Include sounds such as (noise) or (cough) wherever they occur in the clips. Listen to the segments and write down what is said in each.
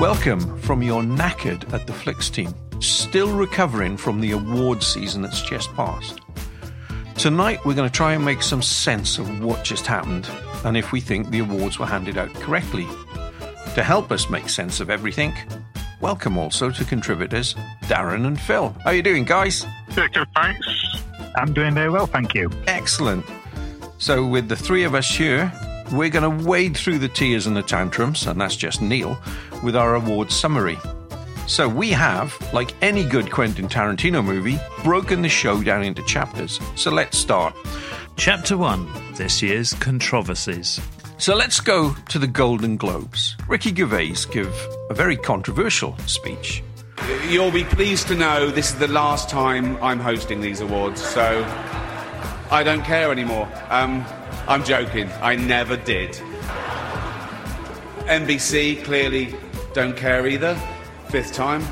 Welcome from your knackered at the Flicks team, still recovering from the awards season that's just passed. Tonight, we're going to try and make some sense of what just happened and if we think the awards were handed out correctly. To help us make sense of everything, welcome also to contributors Darren and Phil. How are you doing, guys? Good, thanks. I'm doing very well, thank you. Excellent. So, with the three of us here, we're going to wade through the tears and the tantrums, and that's just Neil, with our awards summary. So, we have, like any good Quentin Tarantino movie, broken the show down into chapters. So, let's start. Chapter 1 This year's Controversies. So, let's go to the Golden Globes. Ricky Gervais give a very controversial speech. You'll be pleased to know this is the last time I'm hosting these awards, so I don't care anymore. Um, I'm joking. I never did. NBC clearly don't care either. Fifth time.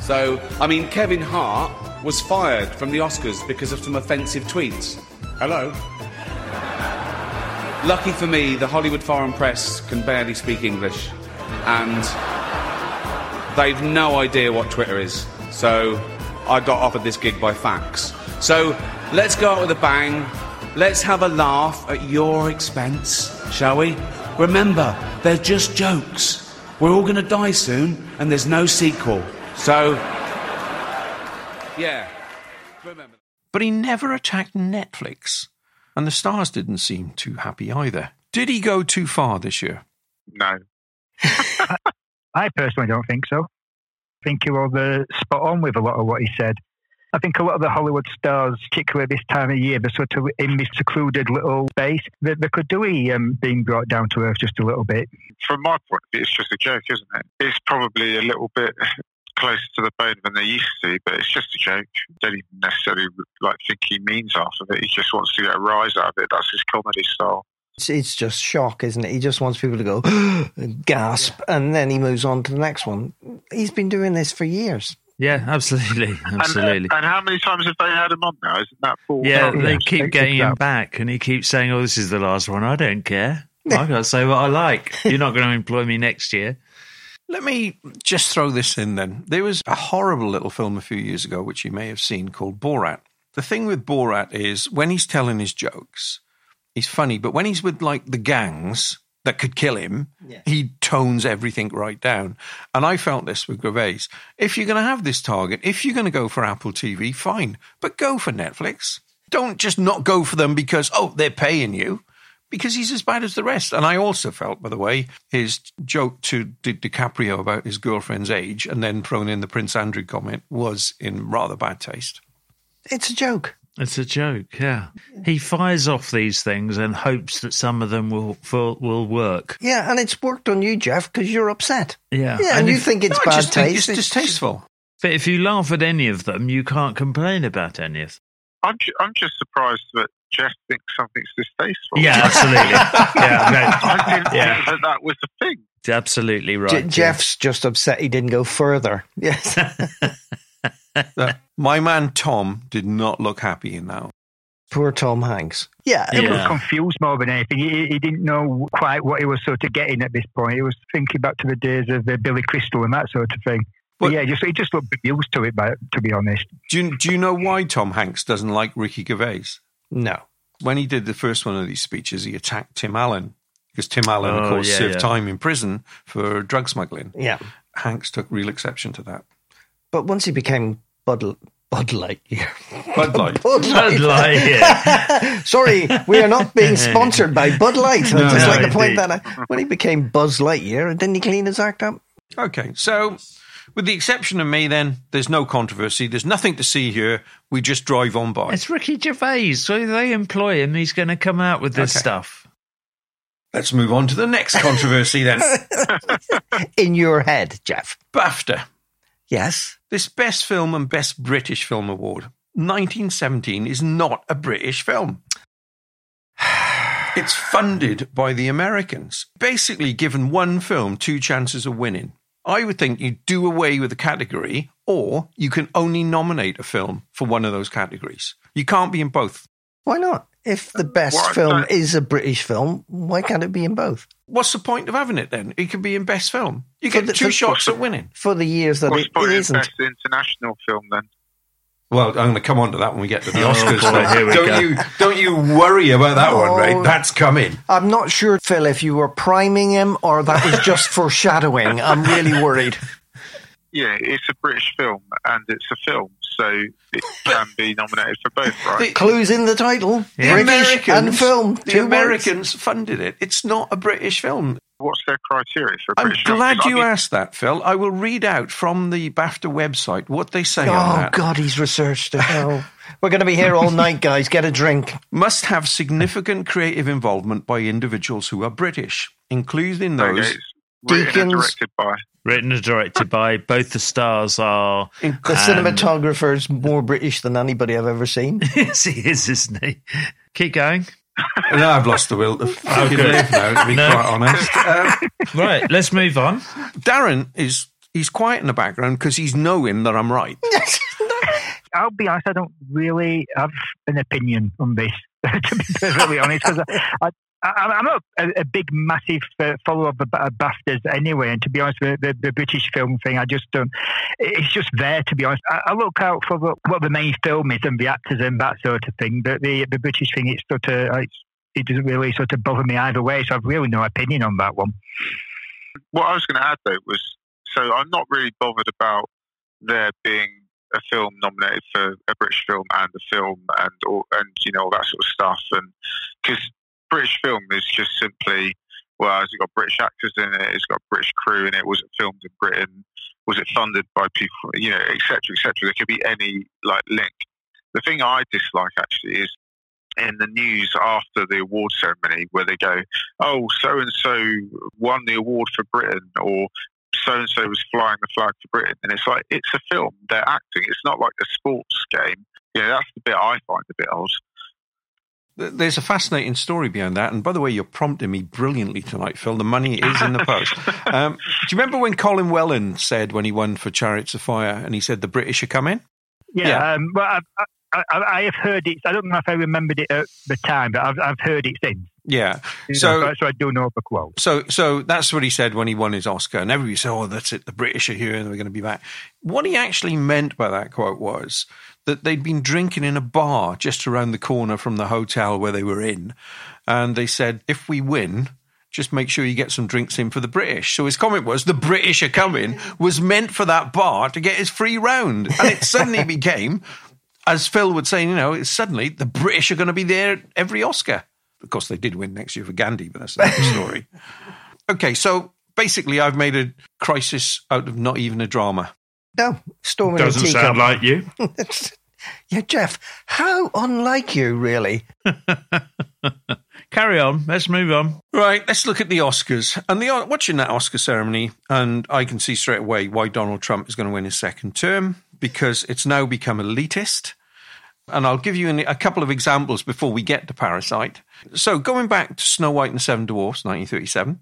So, I mean, Kevin Hart was fired from the Oscars because of some offensive tweets. Hello? Lucky for me, the Hollywood Foreign Press can barely speak English. And they've no idea what Twitter is. So I got offered this gig by fax. So let's go out with a bang. Let's have a laugh at your expense, shall we? Remember, they're just jokes. We're all going to die soon, and there's no sequel. So, yeah. Remember. But he never attacked Netflix, and the stars didn't seem too happy either. Did he go too far this year? No. (laughs) I personally don't think so. I think he was uh, spot on with a lot of what he said. I think a lot of the Hollywood stars, particularly this time of year, they're sort of in this secluded little space. They, they could do a um, being brought down to earth just a little bit. From my point of view, it's just a joke, isn't it? It's probably a little bit closer to the bone than they used to, but it's just a joke. Don't even necessarily like think he means half of it. He just wants to get a rise out of it. That's his comedy style. It's, it's just shock, isn't it? He just wants people to go (gasps) gasp, and then he moves on to the next one. He's been doing this for years. Yeah, absolutely. (laughs) Absolutely. And, uh, and how many times have they had him on now? Isn't that four? yeah, they keep getting him back, and he keeps saying, Oh, this is the last one. I don't care. I got to say what I like. You're not going to employ me next year. (laughs) Let me just throw this in then. There was a horrible little film a few years ago, which you may have seen, called Borat. The thing with Borat is when he's telling his jokes, he's funny, but when he's with like the gangs that could kill him, he tones everything right down. And I felt this with Gervais. If you're going to have this target, if you're going to go for Apple TV, fine, but go for Netflix. Don't just not go for them because, oh, they're paying you because he's as bad as the rest. And I also felt, by the way, his joke to Di- DiCaprio about his girlfriend's age and then thrown in the Prince Andrew comment was in rather bad taste. It's a joke. It's a joke, yeah. He fires off these things and hopes that some of them will will, will work. Yeah, and it's worked on you, Jeff, because you're upset. Yeah. Yeah, and, And you if- think it's No, I bad just think taste. It's distasteful. But if you laugh at any of them, you can't complain about any of them. I'm, ju- I'm just surprised that Jeff thinks something's distasteful. Yeah, absolutely. (laughs) yeah, I didn't Yeah. think that that was a thing. no, absolutely right. Je- yeah. Jeff's just upset he didn't go further. Yes. (laughs) (laughs) Uh, my man Tom did not look happy in that. Poor Tom Hanks. Yeah. He was confused more than anything. He, he didn't know quite what he was sort of getting at this point. He was thinking back to the days of uh, Billy Crystal and that sort of thing. But But- yeah, just, he just looked used to it, but, to be honest. Do you, do you know why Tom Hanks doesn't like Ricky Gervais? No. When he did the first one of these speeches, he attacked Tim Allen because Tim Allen, of Oh, course, yeah, served yeah. time in prison for drug smuggling. Yeah. Hanks took real exception to that. But once he became Bud, Bud Lightyear. Bud Light. Bud Bud Light, yeah. (laughs) Sorry, we are not being (laughs) sponsored by Bud Light. I No, just no, like to point indeed. that out. When he became Buzz Lightyear, didn't he clean his act up? Okay, so with the exception of me, then there's no controversy. There's nothing to see here. We just drive on by. It's Ricky Gervais. So they employ him. He's going to come out with this Okay. stuff. Let's move on to the next controversy then. (laughs) In your head, Jeff. BAFTA. Yes. This Best Film and Best British Film Award. 1917 is not a British film. (sighs) It's funded by the Americans, basically given one film two chances of winning. I would think you do away with the category, or you can only nominate a film for one of those categories. You can't be in both. Why not? If the best Well, I film don't- is a British film, why can't it be in both? What's the point of having it then? It could be in best film. You get the- two for- shots at winning. For the years that What's it, the point it in isn't. best international film then? Well, I'm going to come on to that when we get to the Oh, Oscars. boy, here we don't go. you don't you worry about that one, Oh. right? That's coming. I'm not sure, Phil, if you were priming him or that was just (laughs) foreshadowing. I'm really worried. Yeah, it's a British film and it's a film, so it can be nominated for both, right? The- Clues in the title. The British Americans and film. The Two words. Americans funded it. It's not a British film. What's their criteria for a I'm British film? glad I you mean, asked that, Phil. I will read out from the BAFTA website what they say on Oh. God, he's researched it. (laughs) Oh. We're going to be here all night, guys. Get a drink. Must have significant creative involvement by individuals who are British, including those. it's written and Deakins. directed by. Written and directed by both the stars are. The Um, is more British than anybody I've ever seen. (laughs) yes, he is, isn't he? Keep going. No, I've lost the will to fucking good. live now, to be No. quite honest. Uh, (laughs) Right, let's move on. Darren is he's quiet in the background because he's knowing that I'm right. (laughs) I'll be honest, I don't really have an opinion on this, to be perfectly honest, because I, I, I'm not a, big, massive uh, follower of the Ba- BAFTAs anyway. And to be honest, the, the, British film thing, I just don't, it's just there, to be honest. I, look out for what, the main film is and the actors and that sort of thing. But the, the British thing, it's sort of, it's, it doesn't really sort of bother me either way. So I've really no opinion on that one. What I was going to add though was, so I'm not really bothered about there being a film nominated for a British film and a film and all, and you know all that sort of stuff, and because British film is just simply well, has it got British actors in it? It's got British crew in it. Was it filmed in Britain? Was it funded by people? You know, etc. etc. There could be any like link. The thing I dislike actually is in the news after the award ceremony where they go, oh, so and so won the award for Britain, or so and so was flying the flag for Britain. And it's like, it's a film, they're acting. It's not like a sports game. You know, that's the bit I find a bit odd. Th- There's a fascinating story behind that. And by the way, you're prompting me brilliantly tonight, Phil. The money is in the (laughs) post. Um, do you remember when Colin Welland said when he won for Chariots of Fire and he said the British are coming? Yeah, Yeah. Um, well, I've, I, I, I have heard it. I don't know if I remembered it at the time, but I've, I've heard it since. Yeah. So- so I do know the quote. So, so that's what he said when he won his Oscar, and everybody said, "Oh, that's it. The British are here, and they're going to be back." What he actually meant by that quote was that they'd been drinking in a bar just around the corner from the hotel where they were in, and they said, "If we win." Just make sure you get some drinks in for the British. So his comment was, "The British are coming," was meant for that bar to get his free round, and it suddenly (laughs) became, as Phil would say, you know, suddenly the British are going to be there at every Oscar. Of course, they did win next year for Gandhi, but that's another (laughs) story. Okay, so basically, I've made a crisis out of not even a drama. No, storm in a Doesn't sound like you. (laughs) yeah, Jeff, how unlike you, really? (laughs) Carry on. Let's move on. Right, let's look at the Oscars. And the watching that Oscar ceremony, and I can see straight away why Donald Trump is going to win his second term because it's now become elitist. And I'll give you a couple of examples before we get to Parasite. So, going back to Snow White and the Seven Dwarfs, 1937,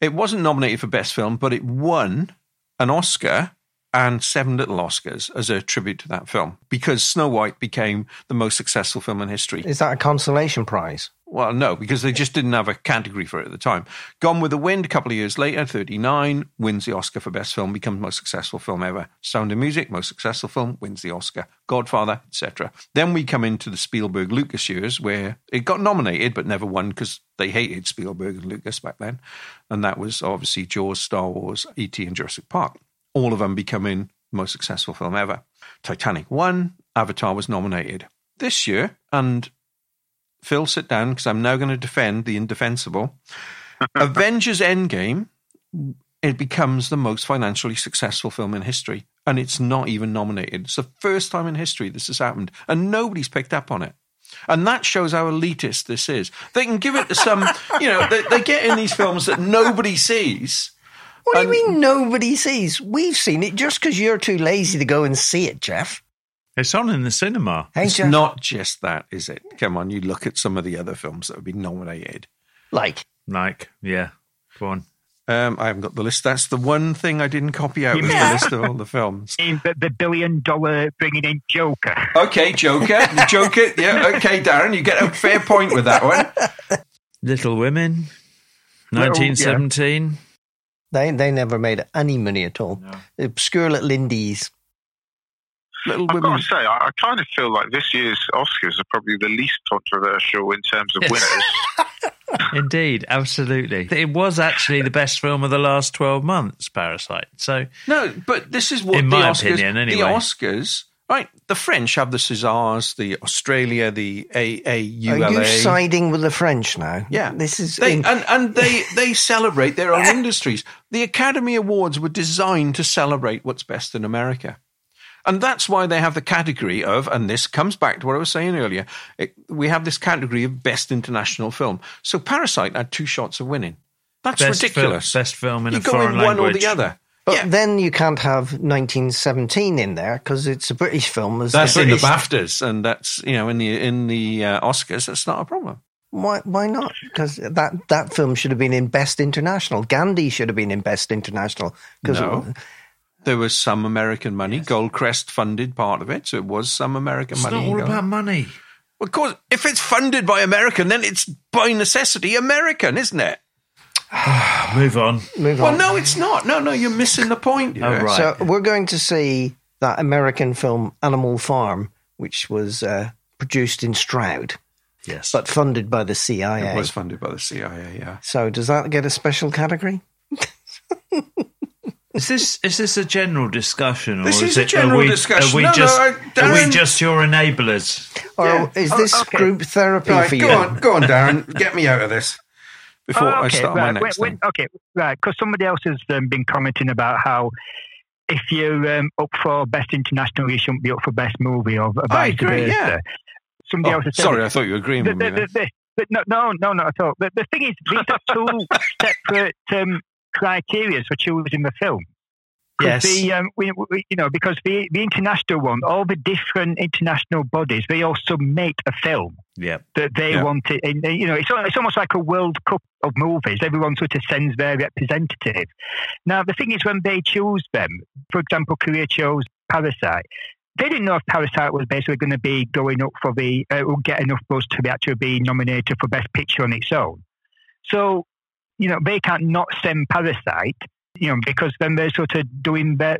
it wasn't nominated for Best Film, but it won an Oscar and seven little Oscars as a tribute to that film because Snow White became the most successful film in history. Is that a consolation prize? Well, no, because they just didn't have a category for it at the time. Gone with the Wind, a couple of years later, 39, wins the Oscar for Best Film, becomes most successful film ever. Sound of Music, most successful film, wins the Oscar. Godfather, etc. Then we come into the Spielberg Lucas years, where it got nominated but never won because they hated Spielberg and Lucas back then. And that was obviously Jaws, Star Wars, E.T., and Jurassic Park. All of them becoming the most successful film ever. Titanic won, Avatar was nominated. This year, and Phil, sit down because I'm now going to defend the indefensible. (laughs) Avengers Endgame, it becomes the most financially successful film in history, and it's not even nominated. It's the first time in history this has happened, and nobody's picked up on it. And that shows how elitist this is. They can give it to some, (laughs) you know, they, they get in these films that nobody sees. What do you mean nobody sees? We've seen it just because you're too lazy to go and see it, Jeff. It's on in the cinema. Hey, It's Jeff. not just that, is it? Come on, you look at some of the other films that have been nominated. like, Like, yeah. Go on. Um, I haven't got the list. That's the one thing I didn't copy out was the list of all the films. (laughs) The, the billion dollar bringing in Joker. Okay, Joker. The (laughs) Joker. Yeah, okay, Darren, you get a fair point with that one. Little Women, Little- 1917. They they never made any money at all. Obscure little indies. Little I've got to say, I, I kind of feel like this year's Oscars are probably the least controversial in terms of winners. (laughs) (laughs) Indeed, absolutely. It was actually the best film of the last 12 months, Parasite. So, No, but this is what In the my Oscars. opinion, anyway. The Oscars, right? The French have the Césars, the Australia, the Are AAULA. you siding with the French now? Yeah, This is they, in- and and they (laughs) they celebrate their own industries. The Academy Awards were designed to celebrate what's best in America, and that's why they have the category of. And this comes back to what I was saying earlier. It, we have this category of best international film. So Parasite had two shots of winning. That's best, ridiculous. Film, best film in you a go foreign in one language. or the other. But yeah. then you can't have 1917 in there because it's a British film. As That's the in the BAFTAs, and that's you know in the in the uh, Oscars. That's not a problem. Why? Why not? Because that that film should have been in Best International. Gandhi should have been in Best International. Because No. There was some American money. Goldcrest funded part of it, so it was some American It's money. It's not all going- about money. Of course, if it's funded by American, then it's by necessity American, isn't it? (sighs) Move on. move on. Well, no, it's not. No, no, you're missing the point. Oh, right. So we're going to see that American film Animal Farm, which was uh, produced in Stroud Yes. but funded by the CIA. It was funded by the CIA, yeah. So does that get a special category? (laughs) Is this is this a general discussion, or This is, is a it, general are we, discussion. Are we No, no, just are we just your enablers? Or Yeah. is Oh, this okay. group therapy Right, for go you? on, go on, Darren. Get me out of this before Oh, I start right. my next when- when- okay, right. Because somebody else has um, been commenting about how if you're um, up for best international, you shouldn't be up for best movie or I vice agree, versa. yeah. Somebody Oh, else has said sorry, I thought you were agreeing the, with the, then. the, the, but no, no, no, not at all. The, the thing is, these are two (laughs) separate um, criteria for choosing the film. Yes. The, um, we, we, you know, because the, the international one, all the different international bodies, they all submit a film Yeah. that they Yeah. want it. And, you know, it's, it's almost like a World Cup of movies. Everyone sort of sends their representative. Now, the thing is, when they choose them, for example, Korea chose Parasite. They didn't know if Parasite was basically going to be going up for the, uh, or get enough buzz to be actually be nominated for Best Picture on its own. So, you know, they can't not send Parasite, you know, because then they're sort of doing their,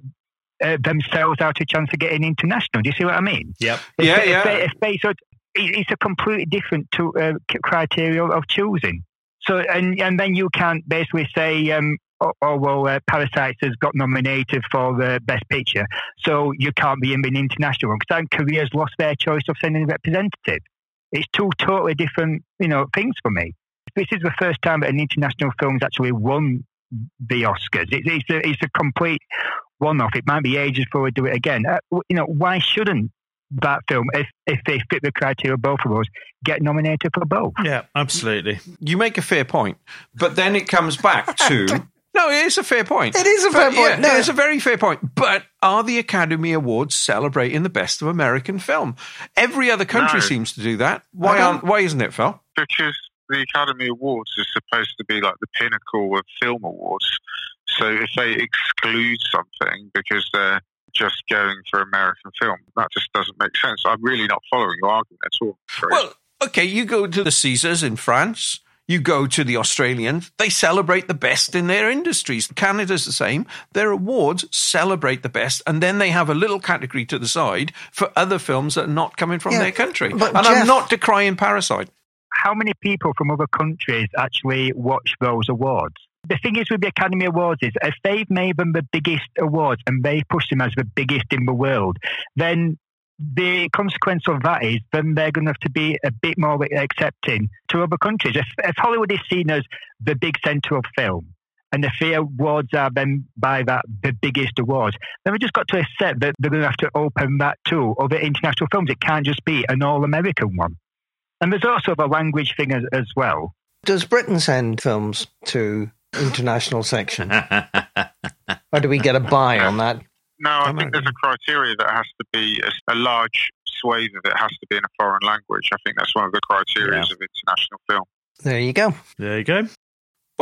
uh, themselves out a chance of getting international. Do you see what I mean? Yep. If Yeah, they, yeah. If they, if they sort it's a completely different to, uh, criteria of choosing. So, and and then you can't basically say, um, oh, oh well, uh, Parasites has got nominated for the best picture, so you can't be in the international one because then Korea's lost their choice of sending a representative. It's two totally different, you know, things for me. This is the first time that an international film film's actually won the Oscars. It's, it's a it's a complete one-off. It might be ages before we do it again. Uh, you know, why shouldn't that film, if if they fit the criteria of both of us, get nominated for both? Yeah. Absolutely. you make a fair point, but then it comes back (laughs) to no, it is a fair point. It is a But, fair point, Yeah, no. it's a very fair point. But are the Academy Awards celebrating the best of American film? Every other country No. seems to do that. Why aren't? Why isn't it, Phil? because the Academy Awards is supposed to be like the pinnacle of film awards. So if they exclude something because they're just going for American film, that just doesn't make sense. I'm really not following your argument at all. Sorry. Well, okay, you go to the Césars in France. You go to the Australians, they celebrate the best in their industries. Canada's the same. Their awards celebrate the best, and then they have a little category to the side for other films that are not coming from Yeah, their country. but and Jeff- I'm not decrying Parasite. How many people from other countries actually watch those awards? The thing is with the Academy Awards is if they've made them the biggest awards and they push them as the biggest in the world, then the consequence of that is then they're going to have to be a bit more accepting to other countries. If, if Hollywood is seen as the big centre of film, and if the awards are then by that the biggest awards, then we've just got to accept that they're going to have to open that to other international films. It can't just be an all American one. And there's also the language thing as, as well. Does Britain send films to international section, or do we get a buy on that? no, I I'm think there's a criteria that has to be a, a large swathe of it has to be in a foreign language. I think that's one of the criteria of international film. There you go. There you go.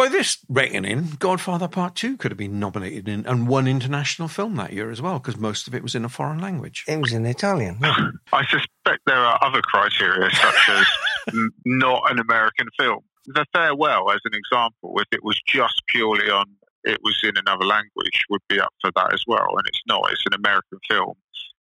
By this reckoning, Godfather Part 2 could have been nominated in, and won international film that year as well, because most of it was in a foreign language. It was in Italian. yeah. (sighs) I suspect there are other criteria, such as (laughs) n- not an American film. The Farewell, as an example, if it was just purely on it was in another language, would be up for that as well. And it's not. It's an American film.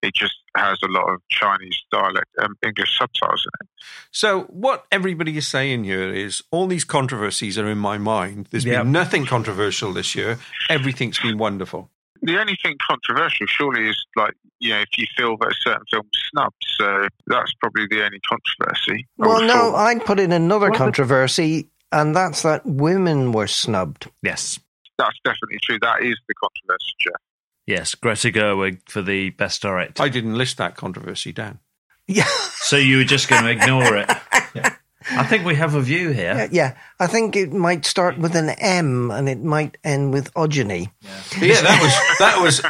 It just has a lot of Chinese dialect and English subtitles in it. So, what everybody is saying here is all these controversies are in my mind. There's Yep. been nothing controversial this year. Everything's been wonderful. The only thing controversial, surely, is like you know if you feel that a certain film's snubbed. So that's probably the only controversy. Well, no, thought. I'd put in another Well, the- controversy, and that's that women were snubbed. Yes. that's definitely true. That is the controversy, Jeff. Yes, Greta Gerwig for the best director. I didn't list that controversy down. Yeah, so you were just going to ignore it. I think we have a view here. yeah, yeah. I think it might start with an M and it might end with ogeny. Yeah, that was that was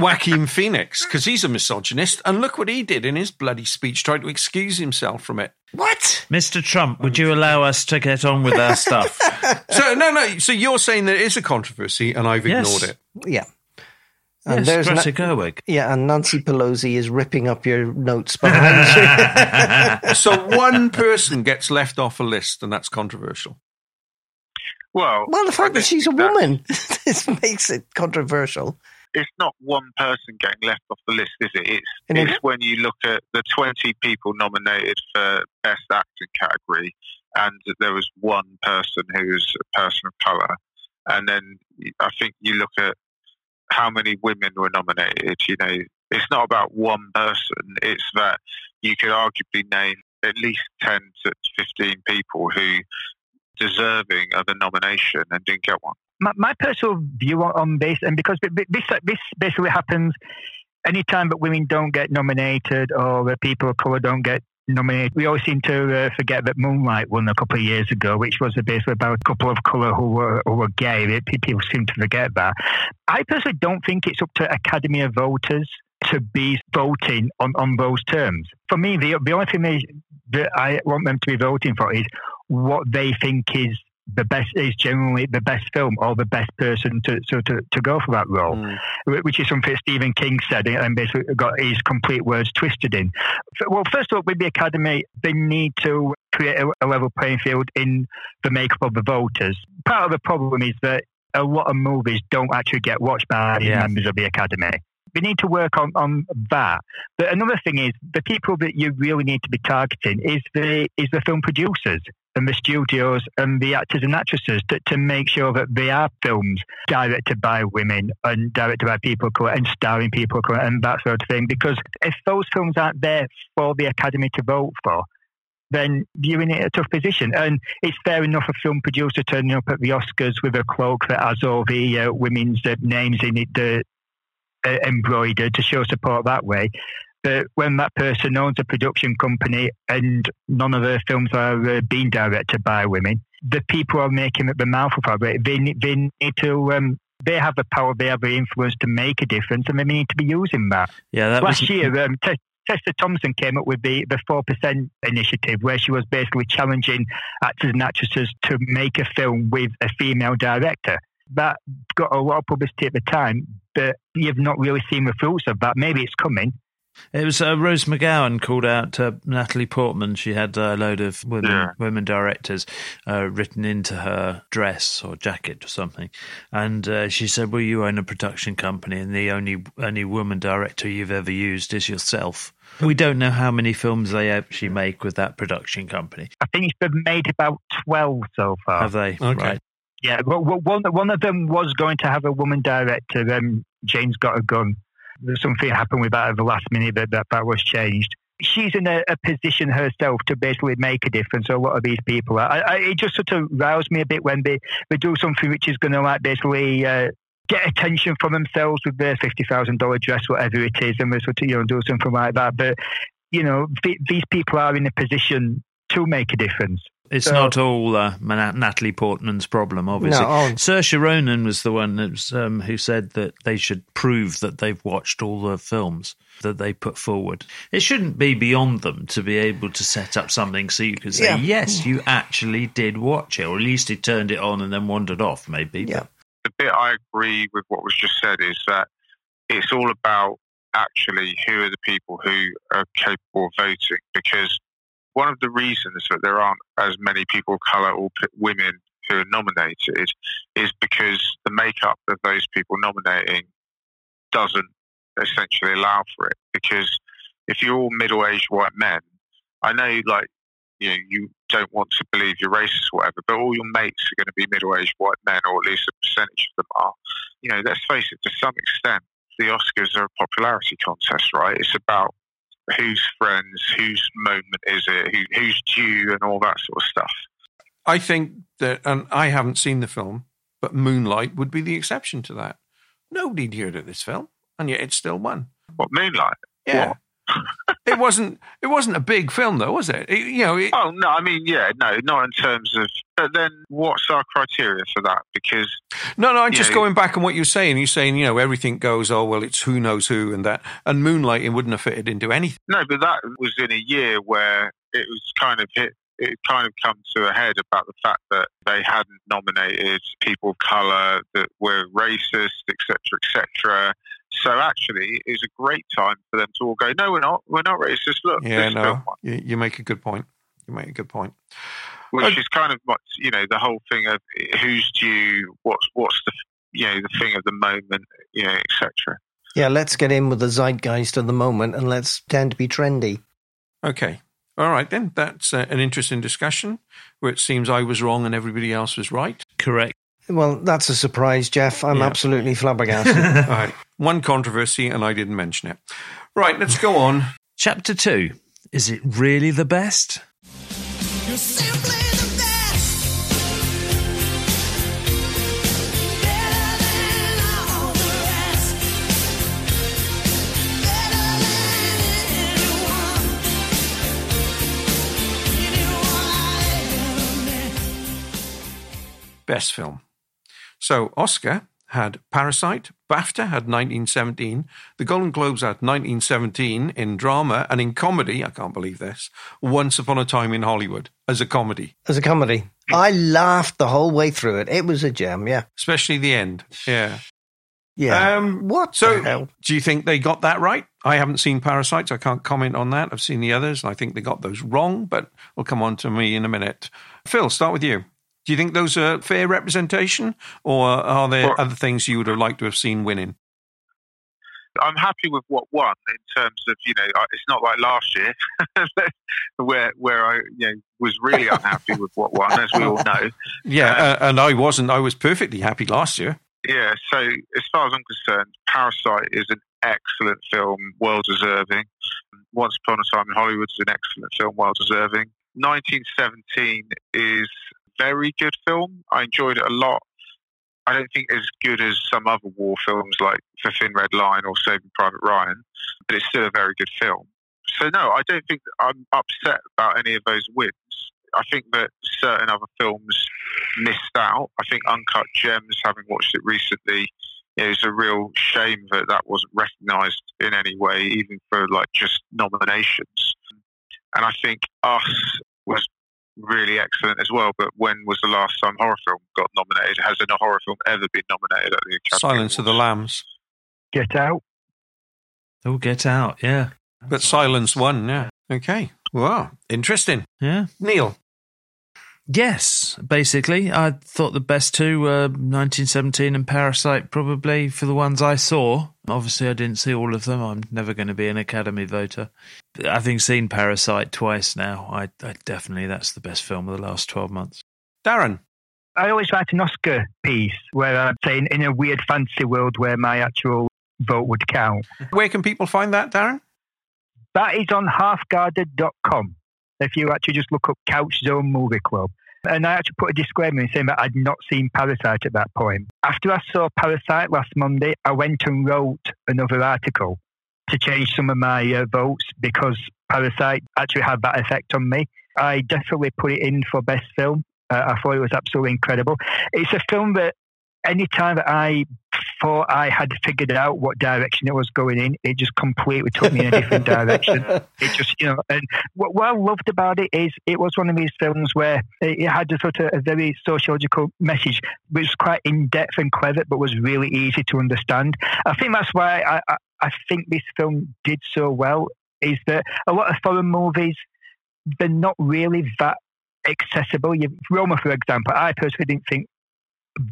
Joaquin Phoenix because he's a misogynist, and look what he did in his bloody speech, trying to excuse himself from it. What? Mr. Trump, would you allow us to get on with our stuff? So no, no. So you're saying there is a controversy, and I've Yes. ignored it. Yeah. And yes, there's Greta no- Gerwig. yeah, and Nancy Pelosi is ripping up your notes behind you. (laughs) So one person gets left off a list, and that's controversial. Well, well, the I fact that she's a that- woman (laughs) this makes it controversial. it's not one person getting left off the list, is it? It's, And it- it's when you look at the 20 people nominated for Best Acting category, and there was one person who was a person of colour. And then I think you look at how many women were nominated. You know, it's not about one person, it's that you could arguably name at least 10 to 15 people who deserving of a nomination and didn't get one. my, my personal view on, on this, and because this, this basically happens anytime that women don't get nominated or people of colour don't get nominated, we always seem to uh, forget that Moonlight won a couple of years ago, which was basically about a couple of colour who were, who were gay. People seem to forget that. I personally don't think it's up to Academy of Voters to be voting on, on those terms. For me, the, the only thing they, that I want them to be voting for is what they think is the best is generally the best film or the best person to to, to, to go for that role, Mm. which is something Stephen King said and basically got his complete words twisted in. Well, first of all, with the Academy, they need to create a, a level playing field in the makeup of the voters. Part of the problem is that a lot of movies don't actually get watched by Yeah. members of the Academy. We need to work on, on that. But another thing is the people that you really need to be targeting is the is the film producers and the studios and the actors and actresses to, to make sure that they are films directed by women and directed by people of colour and starring people of colour and that sort of thing. Because if those films aren't there for the Academy to vote for, then you're in a tough position. And it's fair enough a film producer turning up at the Oscars with a cloak that has all the uh, women's uh, names in it uh, uh, embroidered to show support that way. But when that person owns a production company and none of their films are uh, being directed by women, the people who are making at the mouth of it, they, they need to. Um, they have the power, they have the influence to make a difference, and they need to be using that. Yeah, that Last was year, um, Te- Tessa Thompson came up with the the four percent initiative, where she was basically challenging actors and actresses to make a film with a female director. That got a lot of publicity at the time, but you've not really seen the fruits of that. Maybe it's coming. It was uh, Rose McGowan called out uh, Natalie Portman. She had a load of women Yeah. women directors uh, written into her dress or jacket or something, and uh, she said, "Well, you own a production company, and the only only woman director you've ever used is yourself." We don't know how many films they actually make with that production company. I think it's been made about twelve so far. Have they? Okay. Right. Yeah, well, well, one one of them was going to have a woman director. Then Jane's got a gun. Something happened with that at the last minute that that, that was changed. She's in a, a position herself to basically make a difference. A lot of these people, I, I, it just sort of roused me a bit when they, they do something which is going to like basically uh, get attention from themselves with their fifty thousand dollar dress, whatever it is, and they sort of you know do something like that. But you know, th- these people are in a position to make a difference. It's So- not all uh, Mana- Natalie Portman's problem, obviously. No, oh. Saoirse Ronan was the one that was, um, who said that they should prove that they've watched all the films that they put forward. It shouldn't be beyond them to be able to set up something so you can say, Yeah. yes, you actually did watch it, or at least he turned it on and then wandered off, maybe. Yeah. the bit I agree with what was just said is that it's all about actually who are the people who are capable of voting because one of the reasons that there aren't as many people of colour or women who are nominated is because the makeup of those people nominating doesn't essentially allow for it because if you're all middle-aged white men I know like you know, you don't want to believe you're racist or whatever, but all your mates are going to be middle-aged white men, or at least a percentage of them are. You know, let's face it, to some extent, the Oscars are a popularity contest, right? It's about who's friends, whose moment is it, who, who's due, and all that sort of stuff. I think that, and I haven't seen the film, but Moonlight would be the exception to that. Nobody'd heard of this film, and yet it still won. What Moonlight? Yeah. What? It wasn't. It wasn't a big film, though, was it? It- you know, it, Oh no, I mean, yeah, no, not in terms of. But then, what's our criteria for that? Because no, no. I'm just Yeah. going back on what you're saying. You're saying, you know, everything goes. Oh well, it's who knows who, and that, and Moonlight, it wouldn't have fitted into anything. No, but that was in a year where it was kind of hit. It kind of come to a head about the fact that they hadn't nominated people of colour that were racist, etc., etc. So actually, it was a great time for them to all go, "No, we're not. We're not racist. Look, Yeah, this no, you, you make a good point. You make a good point. which Okay. is kind of what you know the whole thing of who's due, what's what's the you know the thing of the moment, you know, etc. Yeah, let's get in with the zeitgeist of the moment and let's tend to be trendy. Okay. All right, then. That's uh, an interesting discussion where it seems I was wrong and everybody else was right. Correct. Well, that's a surprise, Jeff. I'm Yeah. absolutely (laughs) flabbergasted. All right. One controversy, and I didn't mention it. Right, let's go on. (laughs) Chapter two. Is it really the best? You're simply the best. Better than all the rest. Better than anyone. Anyone I ever met. Best film. So, Oscar had Parasite, BAFTA had 1917, the Golden Globes had 1917 in drama and in comedy, I can't believe this, Once Upon a Time in Hollywood as a comedy, As a comedy. I laughed the whole way through it. It was a gem, yeah. especially the end. Yeah. Yeah. Um, what So, the hell? do you think they got that right? I haven't seen Parasites. I can't comment on that. I've seen the others, and I think they got those wrong, but we'll come on to me in a minute. Phil, start with you. Do you think those are fair representation, or are there Well- other things you would have liked to have seen winning? I'm happy with what won in terms of you know it's not like last year (laughs) where where I you know was really unhappy with what won, as we all (laughs) know. Yeah, uh, and I wasn't. I was perfectly happy last year. Yeah, so as far as I'm concerned, Parasite is an excellent film, well deserving. Once Upon a Time in Hollywood is an excellent film, well deserving. 1917 is very good film. I enjoyed it a lot. I don't think as good as some other war films like The Thin Red Line or Saving Private Ryan, but it's still a very good film. So no, I don't think I'm upset about any of those wins. I think that certain other films missed out. I think Uncut Gems, having watched it recently, it was a real shame that that wasn't recognised in any way, even for like just nominations. And I think Us was really excellent as well. But when was the last time horror film got nominated? Has a horror film ever been nominated at the Academy Silence of the Lambs, Get out. Oh, get out. Yeah. but Silence won. Yeah. Okay. Wow. Interesting. Yeah. Neil. Yes, basically. I thought the best two were 1917 and Parasite, probably for the ones I saw. Obviously, I didn't see all of them. I'm never going to be an Academy voter. Having seen Parasite twice now, I, I definitely that's the best film of the last 12 months. Darren. I always write an Oscar piece where I'm saying in a weird fantasy world where my actual vote would count. Where can people find that, Darren? That is on halfguarded.com. If you actually just look up Couch Zone Movie Club. And I actually put a disclaimer in saying that I'd not seen Parasite at that point. After I saw Parasite last Monday, I went and wrote another article to change some of my uh, votes because Parasite actually had that effect on me. I definitely put it in for best film. Uh, I thought it was absolutely incredible. It's a film that any time that I I had figured out what direction it was going in, it just completely took me in a different direction. (laughs) It just, you know, and what, what I loved about it is it was one of these films where it, it had a sort of a very sociological message, which was quite in depth and clever, but was really easy to understand. I think that's why I, I, I think this film did so well. Is that a lot of foreign movies, they're not really that accessible. You, Roma, for example, I personally didn't think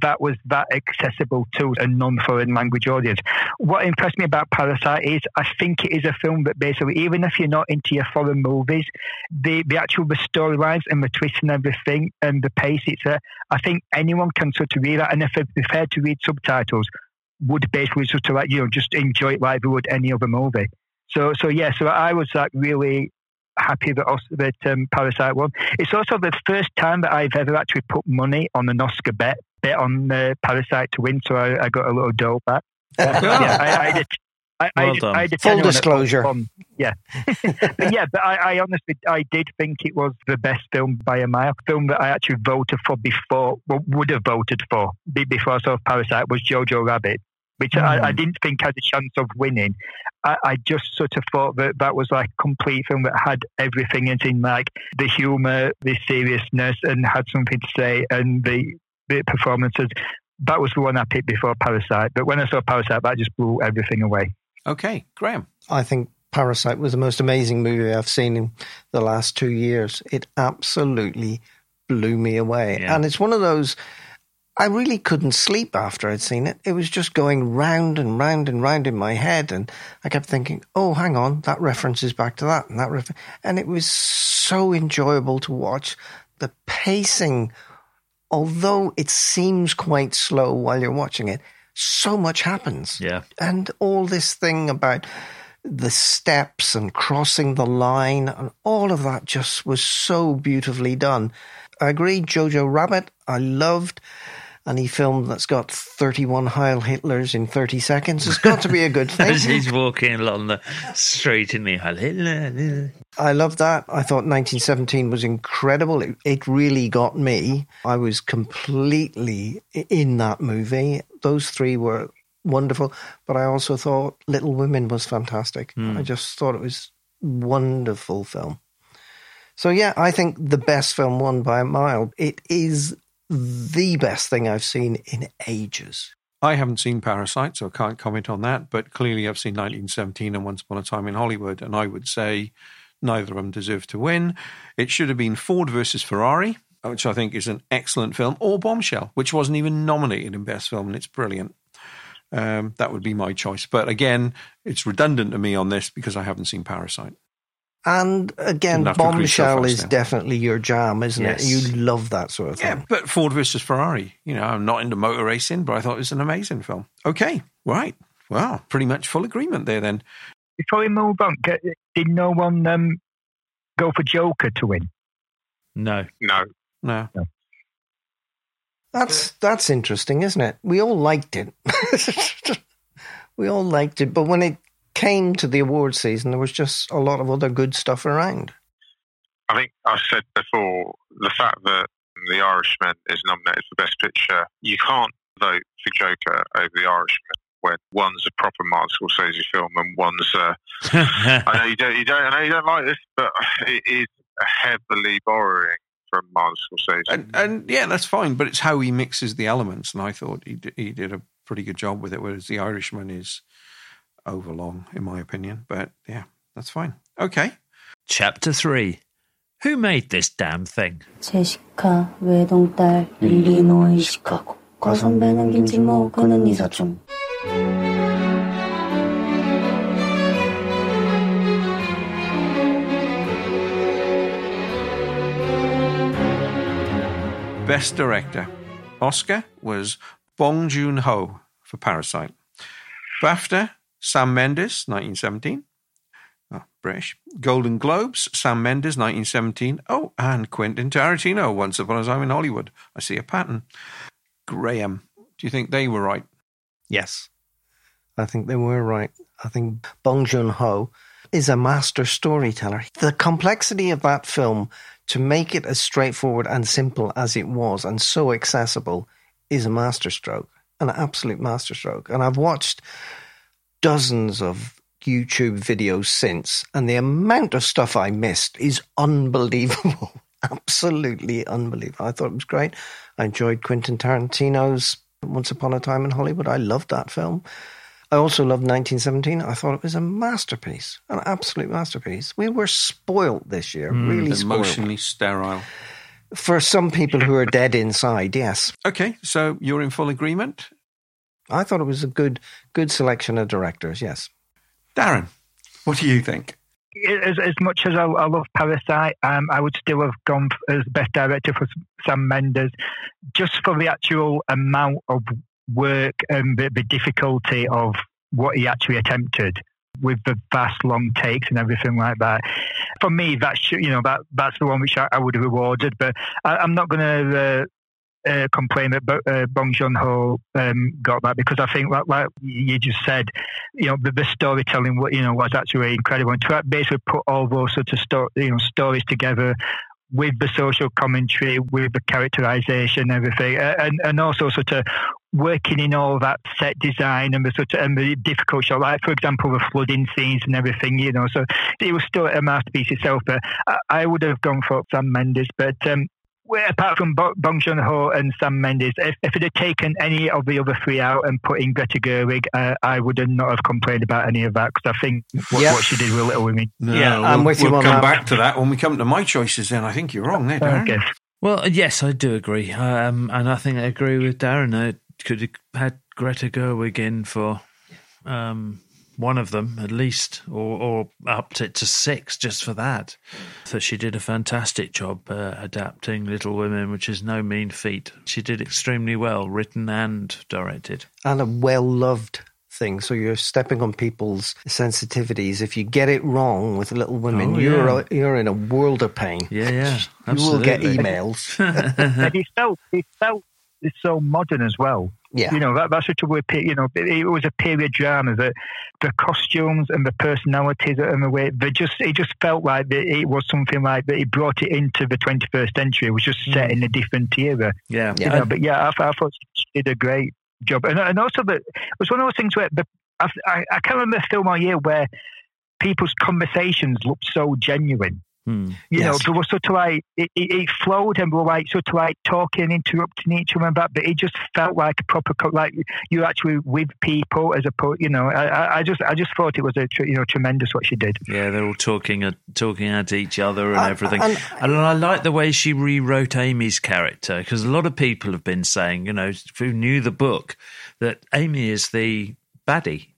that was that accessible to a non-foreign language audience. What impressed me about Parasite is I think it is a film that basically, even if you're not into your foreign movies, the, the actual the storylines and the twists and everything and the pace, it's a, I think anyone can sort of read that. And if they're prepared to read subtitles, would basically sort of like, you know, just enjoy it like they would any other movie. So, so yeah, so I was like really happy that that um, Parasite won. It's also the first time that I've ever actually put money on an Oscar bet bet on uh, Parasite to win, so I, I got a little dough back. (laughs) yeah, I, I did. I, I, did- I did Full tell on disclosure. yeah, (laughs) but yeah, but I, I honestly, I did think it was the best film by a mile. Film that I actually voted for before, well, would have voted for before I saw Parasite was Jojo Rabbit, which I, I didn't think had a chance of winning. I, I just sort of thought that that was like a complete film that had everything in it, in like the humor, the seriousness, and had something to say, and the the performances. That was the one I picked before Parasite. But when I saw Parasite, that just blew everything away. Okay, Graham. I think Parasite was the most amazing movie I've seen in the last two years. It absolutely blew me away. Yeah. And it's one of those, I really couldn't sleep after I'd seen it. It was just going round and round and round in my head. And I kept thinking, oh, hang on, that references back to that and that. Refer-. And it was so enjoyable to watch. The pacing, although it seems quite slow while you're watching it, so much happens Yeah. and all this thing about the steps and crossing the line and all of that just was so beautifully done. I agree, Jojo Rabbit, I loved. Any film that's got 31 Heil Hitlers in 30 seconds has got to be a good As (laughs) thing. he's walking along the street in the Heil Hitler. I love that. I thought 1917 was incredible. It, it really got me. I was completely in that movie. Those three were wonderful, but I also thought Little Women was fantastic. Hmm. I just thought it was wonderful film. So yeah, I think the best film won by a mile. It is the best thing I've seen in ages. I haven't seen Parasite, so I can't comment on that. But clearly, I've seen 1917 and Once Upon a Time in Hollywood, and I would say neither of them deserve to win. It should have been Ford versus Ferrari, which I think is an excellent film, or Bombshell, which wasn't even nominated in Best Film, and it's brilliant. Um, that would be my choice. But again, it's redundant to me on this because I haven't seen Parasite. And again, Didn't have to agree so Bombshell is now. definitely your jam, isn't Yes. it? You love that sort of thing. Yeah, but Ford versus Ferrari. You know, I'm not into motor racing, but I thought it was an amazing film. Okay, right. Well, pretty much full agreement there then. Before we move on, did no one um, go for Joker to win? No. No. No. That's that's interesting, isn't it? We all liked it. (laughs) we all liked it, but when it came to the award season, there was just a lot of other good stuff around. I think I said before the fact that The Irishman is nominated for Best Picture. You can't vote for Joker over The Irishman when one's a proper Martin Scorsese film and one's. Uh, (laughs) I know you don't. You don't. I know you don't like this, but it is heavily borrowing from Martin Scorsese. And, and yeah, that's fine, but it's how he mixes the elements, and I thought he d- he did a pretty good job with it. Whereas the Irishman is overlong, in my opinion. But yeah, that's fine. Okay, Chapter 3. Who made this damn thing? 제시카 외동딸 일리노이 시카고 과선배는 김치모 그는 이사촌 best director Oscar was Bong Joon Ho for Parasite. BAFTA Sam Mendes, 1917. Oh, ah, British. Golden Globes, Sam Mendes, 1917. Oh, and Quentin Tarantino, Once Upon a Time in Hollywood. I see a pattern. Graham, do you think they were right? Yes, I think they were right. I think Bong Joon Ho is a master storyteller. The complexity of that film to make it as straightforward and simple as it was and so accessible is a masterstroke, an absolute masterstroke. And I've watched dozens of YouTube videos since, and the amount of stuff I missed is unbelievable. (laughs) Absolutely unbelievable. I thought it was great. I enjoyed Quentin Tarantino's Once Upon a Time in Hollywood. I loved that film. I also loved 1917. I thought it was a masterpiece, an absolute masterpiece. We were spoilt this year, hmm, really spoilt. Emotionally sterile. For some people who are dead inside, yes. Okay, so you're in full agreement. I thought it was a good good selection of directors, yes. Darren, what do you think? as, as much as I, I love Parasite, um, I would still have gone f- as best director for Sam Mendes, just for the actual amount of work and the, the difficulty of what he actually attempted with the vast long takes and everything like that. For me, that's you know that that's the one which I, I would have rewarded. But I, I'm not going to. Uh, uh, complain that uh, Bong Joon Ho um, got that because I think, like, like you just said, you know, the, the storytelling, you know, was actually incredible. And to basically put all those sort of sto- you know stories together with the social commentary, with the characterization, everything, and and also sort of working in all that set design and the sort of and the difficult shot, like for example the flooding scenes and everything, you know. So it was still a masterpiece itself. But I, I would have gone for Sam Mendes, but. Um, apart from Bong Joon Ho and Sam Mendes, if, if it had taken any of the other three out and put in Greta Gerwig, uh, I would have not have complained about any of that because I think what, Yeah. what she did with Little Women. No, Yeah, we'll, I'm with you we'll on come that. back to that when we come to my choices. Then I think you're wrong there, Darren. Okay. Well, yes, I do agree, um, and I think I agree with Darren. I could have had Greta Gerwig in for um, one of them at least, or, or upped it to six just for that. So she did a fantastic job uh, adapting Little Women, which is no mean feat. She did extremely well, written and directed. And a well loved thing. So you're stepping on people's sensitivities. If you get it wrong with Little Women, Oh, you're yeah. you're in a world of pain. Yeah, yeah, absolutely. You will get emails. (laughs) (laughs) and it felt it felt it's so modern as well. Yeah. You know, that, that's such a weird, pe- you know, it, it was a period drama that the costumes and the personalities and the way they just, it just felt like that it was something like that. It brought it into the 21st century. It was just set mm. in a different era. Yeah, You know, but yeah, I, I thought she did a great job. And, and also that it was one of those things where the, I, I I can't remember a film all year where people's conversations looked so genuine. Hmm. You know, Yes. there was sort of like it, it, it flowed and we were like sort of like talking, interrupting each other, and that, but it just felt like a proper like you actually with people as opposed. You know, I, I- I just I just thought it was a you know tremendous what she did. Yeah, they're all talking at talking at each other and Uh, everything. and- And, I like the way she rewrote Amy's character because a lot of people have been saying, you know, who knew the book, that Amy is the baddie,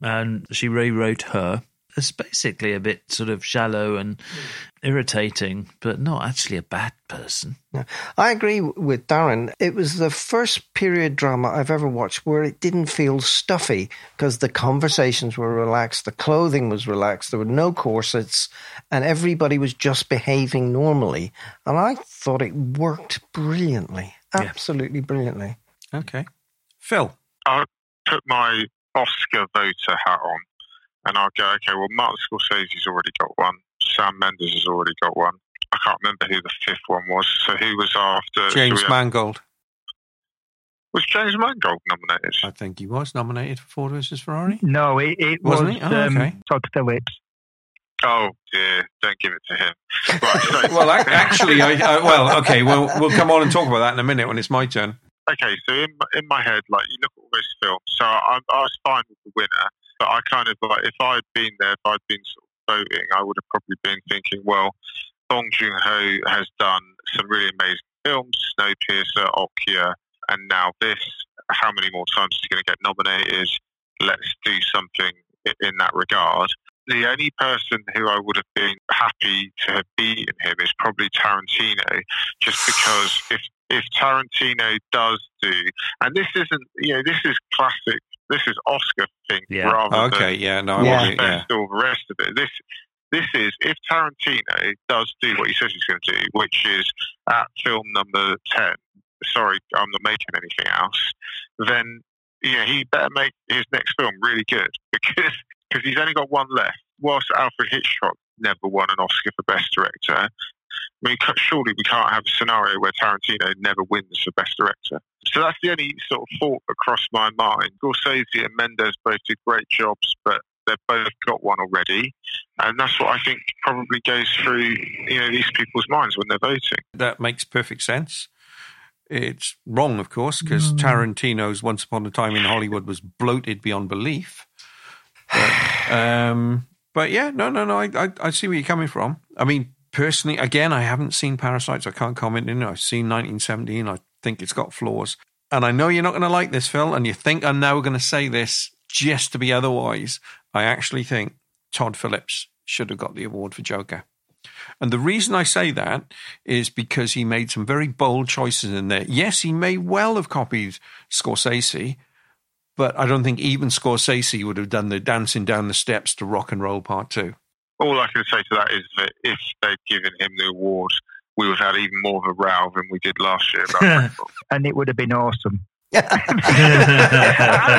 and she rewrote her as basically a bit sort of shallow and hmm. irritating, but not actually a bad person. Yeah. I agree with Darren. It was the first period drama I've ever watched where it didn't feel stuffy because the conversations were relaxed, the clothing was relaxed, there were no corsets, and everybody was just behaving normally. And I thought it worked brilliantly, Yeah. absolutely brilliantly. Okay, Phil. I'll put my Oscar voter hat on and I'll go, okay, well, Martin Scorsese's already got one. Sam Mendes has already got one. I can't remember who the fifth one was. So who was after? so James we have- Mangold. Was James Mangold nominated? I think he was nominated for Ford versus Ferrari. No, it, it was Wasn't he? Oh, um, okay. Todd Phillips. Oh, dear. Don't give it to him. (laughs) Right, so, Well, ac- actually, I, uh, well, okay, well, we'll come on and talk about that in a minute when it's my turn. okay, so in, in my head, like, you look at all those films. So I, I was fine with the winner, but I kind of, like, if I'd been there, if I'd been sort of voting, I would have probably been thinking, well, Bong Joon Ho has done some really amazing films, Snowpiercer, Okja, and now this. How many more times is he going to get nominated? Let's do something in that regard. The only person who I would have been happy to have beaten him is probably Tarantino, just (sighs) because if if Tarantino does do, and this isn't, you know, this is classic, this is Oscar Yeah. rather oh, Okay, yeah, no, I Yeah. want than you, yeah. best or the rest of it. This this is if Tarantino does do what he says he's going to do, which is at film number ten. Sorry, I'm not making anything else. Then yeah, he better make his next film really good (laughs) because because he's only got one left. Whilst Alfred Hitchcock never won an Oscar for Best Director, I mean, surely we can't have a scenario where Tarantino never wins for Best Director. So that's the only sort of thought that crossed my mind. Scorsese and Mendes both did great jobs, but they've both got one already. And that's what I think probably goes through, you know, these people's minds when they're voting. That makes perfect sense. It's wrong, of course, because Tarantino's Once Upon a Time in Hollywood was bloated beyond belief. But, (sighs) um, but yeah, no, no, no. I, I, I see where you're coming from. I mean, personally, again, I haven't seen Parasites. I can't comment in it. I've seen 1917. I think it's got flaws. And I know you're not going to like this, Phil, and you think I'm now going to say this just to be otherwise. I actually think Todd Phillips should have got the award for Joker. And the reason I say that is because he made some very bold choices in there. Yes, he may well have copied Scorsese, but I don't think even Scorsese would have done the dancing down the steps to rock and roll part two. All I can say to that is that if they'd given him the award, we would have had even more of a row than we did last year about (laughs) and it would have been awesome. I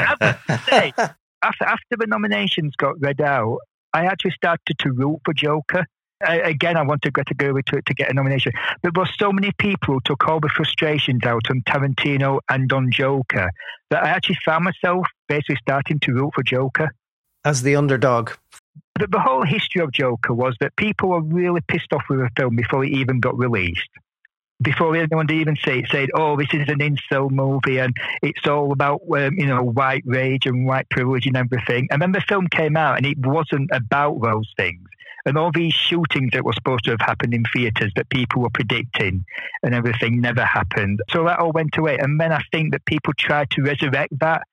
have to say, after, after the nominations got read out, I actually started to root for Joker. I, again, I wanted Greta Gerwig to, to get a nomination. But there were so many people who took all the frustrations out on Tarantino and on Joker that I actually found myself basically starting to root for Joker. As the underdog. The, the whole history of Joker was that people were really pissed off with the film before it even got released. Before anyone even say said, "Oh, this is an incel movie, and it's all about um, you know white rage and white privilege and everything." And then the film came out, and it wasn't about those things. And all these shootings that were supposed to have happened in theatres that people were predicting and everything never happened. So that all went away. And then I think that people tried to resurrect that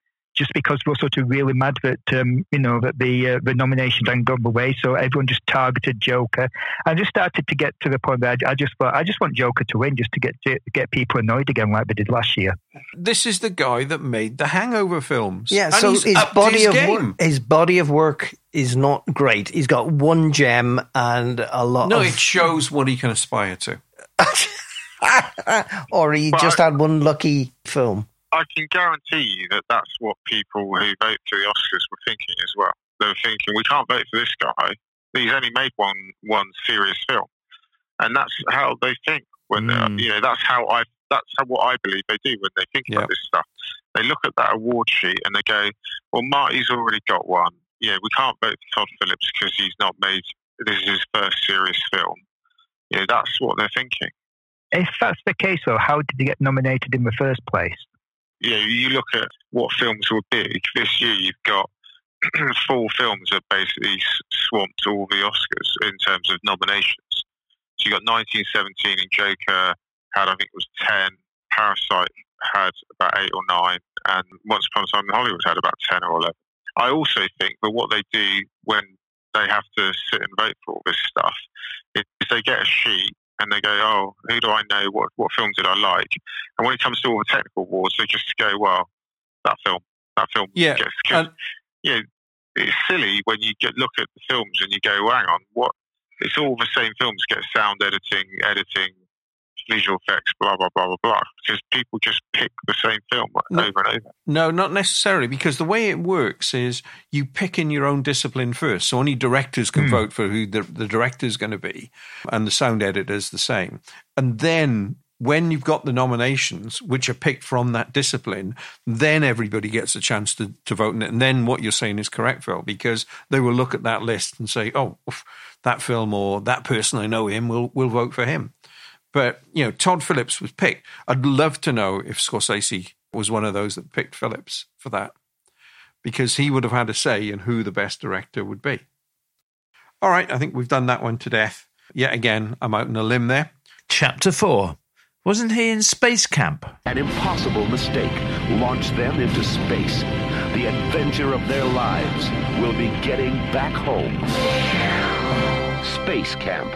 just because we're sort of really mad that um, you know that the uh, the nominations hadn't gone away, so everyone just targeted Joker. I just started to get to the point that I, I just thought I just want Joker to win, just to get to get people annoyed again like they did last year. This is the guy that made the Hangover films. Yeah, And so he's his body his of game. work, his body of work is not great. He's got one gem and a lot No, of, it shows what he can aspire to. (laughs) or he But just I- had one lucky film. I can guarantee you that that's what people who vote for the Oscars were thinking as well. They were thinking, we can't vote for this guy. He's only made one one serious film, and that's how they think when Mm. they you know that's how I that's how what I believe they do when they think Yeah. about this stuff. They look at that award sheet and they go, well, Marty's already got one. Yeah, we can't vote for Todd Phillips because he's not made this is his first serious film. Yeah, that's what they're thinking. If that's the case, though, how did he get nominated in the first place? You know, you look at what films were big this year. You've got (clears throat) four films that basically swamped all the Oscars in terms of nominations. So you got 1917 and Joker had I think it was ten. Parasite had about eight or nine, and Once Upon a Time in Hollywood had about ten or eleven. I also think that what they do when they have to sit and vote for all this stuff is they get a sheet and they go, "Oh, who do I know? What what film did I like?" And when it comes to all the technical awards, they just go, "Well, that film, that film Yeah, gets." Cause, and- you know, it's silly when you get look at the films and you go, well, "Hang on, what?" It's all the same films get sound editing, editing, visual effects, blah blah blah blah blah. Because people just pick the same film No. over and over. No, not necessarily, because the way it works is you pick in your own discipline first. So only directors can Hmm. vote for who the, the director is going to be, and the sound editor's the same. And then when you've got the nominations, which are picked from that discipline, then everybody gets a chance to, to vote in it. And then what you're saying is correct, Phil, because they will look at that list and say, oh, oof, that film or that person, I know him, will will vote for him. But, you know, Todd Phillips was picked. I'd love to know if Scorsese was one of those that picked Phillips for that, because he would have had a say in who the best director would be. All right, I think we've done that one to death. Yet again, I'm out on a limb there. Chapter 4. Wasn't he in Space Camp? An impossible mistake launched them into space. The adventure of their lives will be getting back home. Space Camp.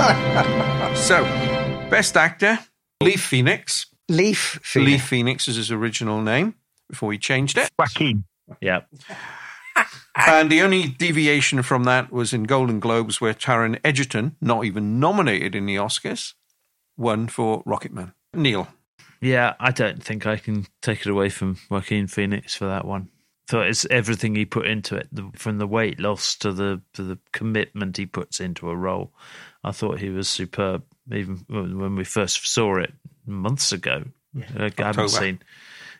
(laughs) So, best actor, Leaf Phoenix. Leaf Phoenix. Leaf Phoenix is his original name before he changed it. Joaquin. Yeah. (laughs) And the only deviation from that was in Golden Globes, where Taron Egerton, not even nominated in the Oscars, won for Rocketman. Neil. Yeah, I don't think I can take it away from Joaquin Phoenix for that one. So it's everything he put into it, the, from the weight loss to the to the commitment he puts into a role. I thought he was superb, even when we first saw it months ago. Uh, I October. haven't seen,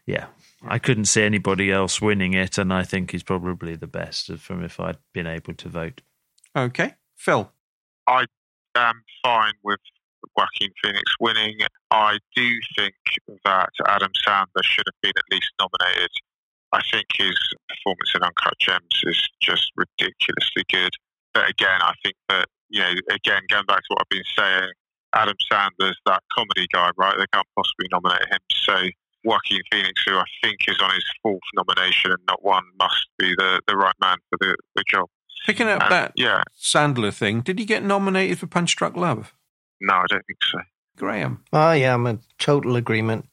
yeah, I couldn't see anybody else winning it, and I think he's probably the best from if I'd been able to vote. Okay, Phil. I am fine with Joaquin Phoenix winning. I do think that Adam Sandler should have been at least nominated. I think his performance in Uncut Gems is just ridiculously good. But again, I think that, you know, again, going back to what I've been saying, Adam Sandler's that comedy guy, right? They can't possibly nominate him. So Joaquin Phoenix, who I think is on his fourth nomination and not one, must be the, the right man for the, the job. Picking up And, that yeah, Sandler thing, did he get nominated for Punch Drunk Love? no, I don't think so. Graham. I am in total agreement.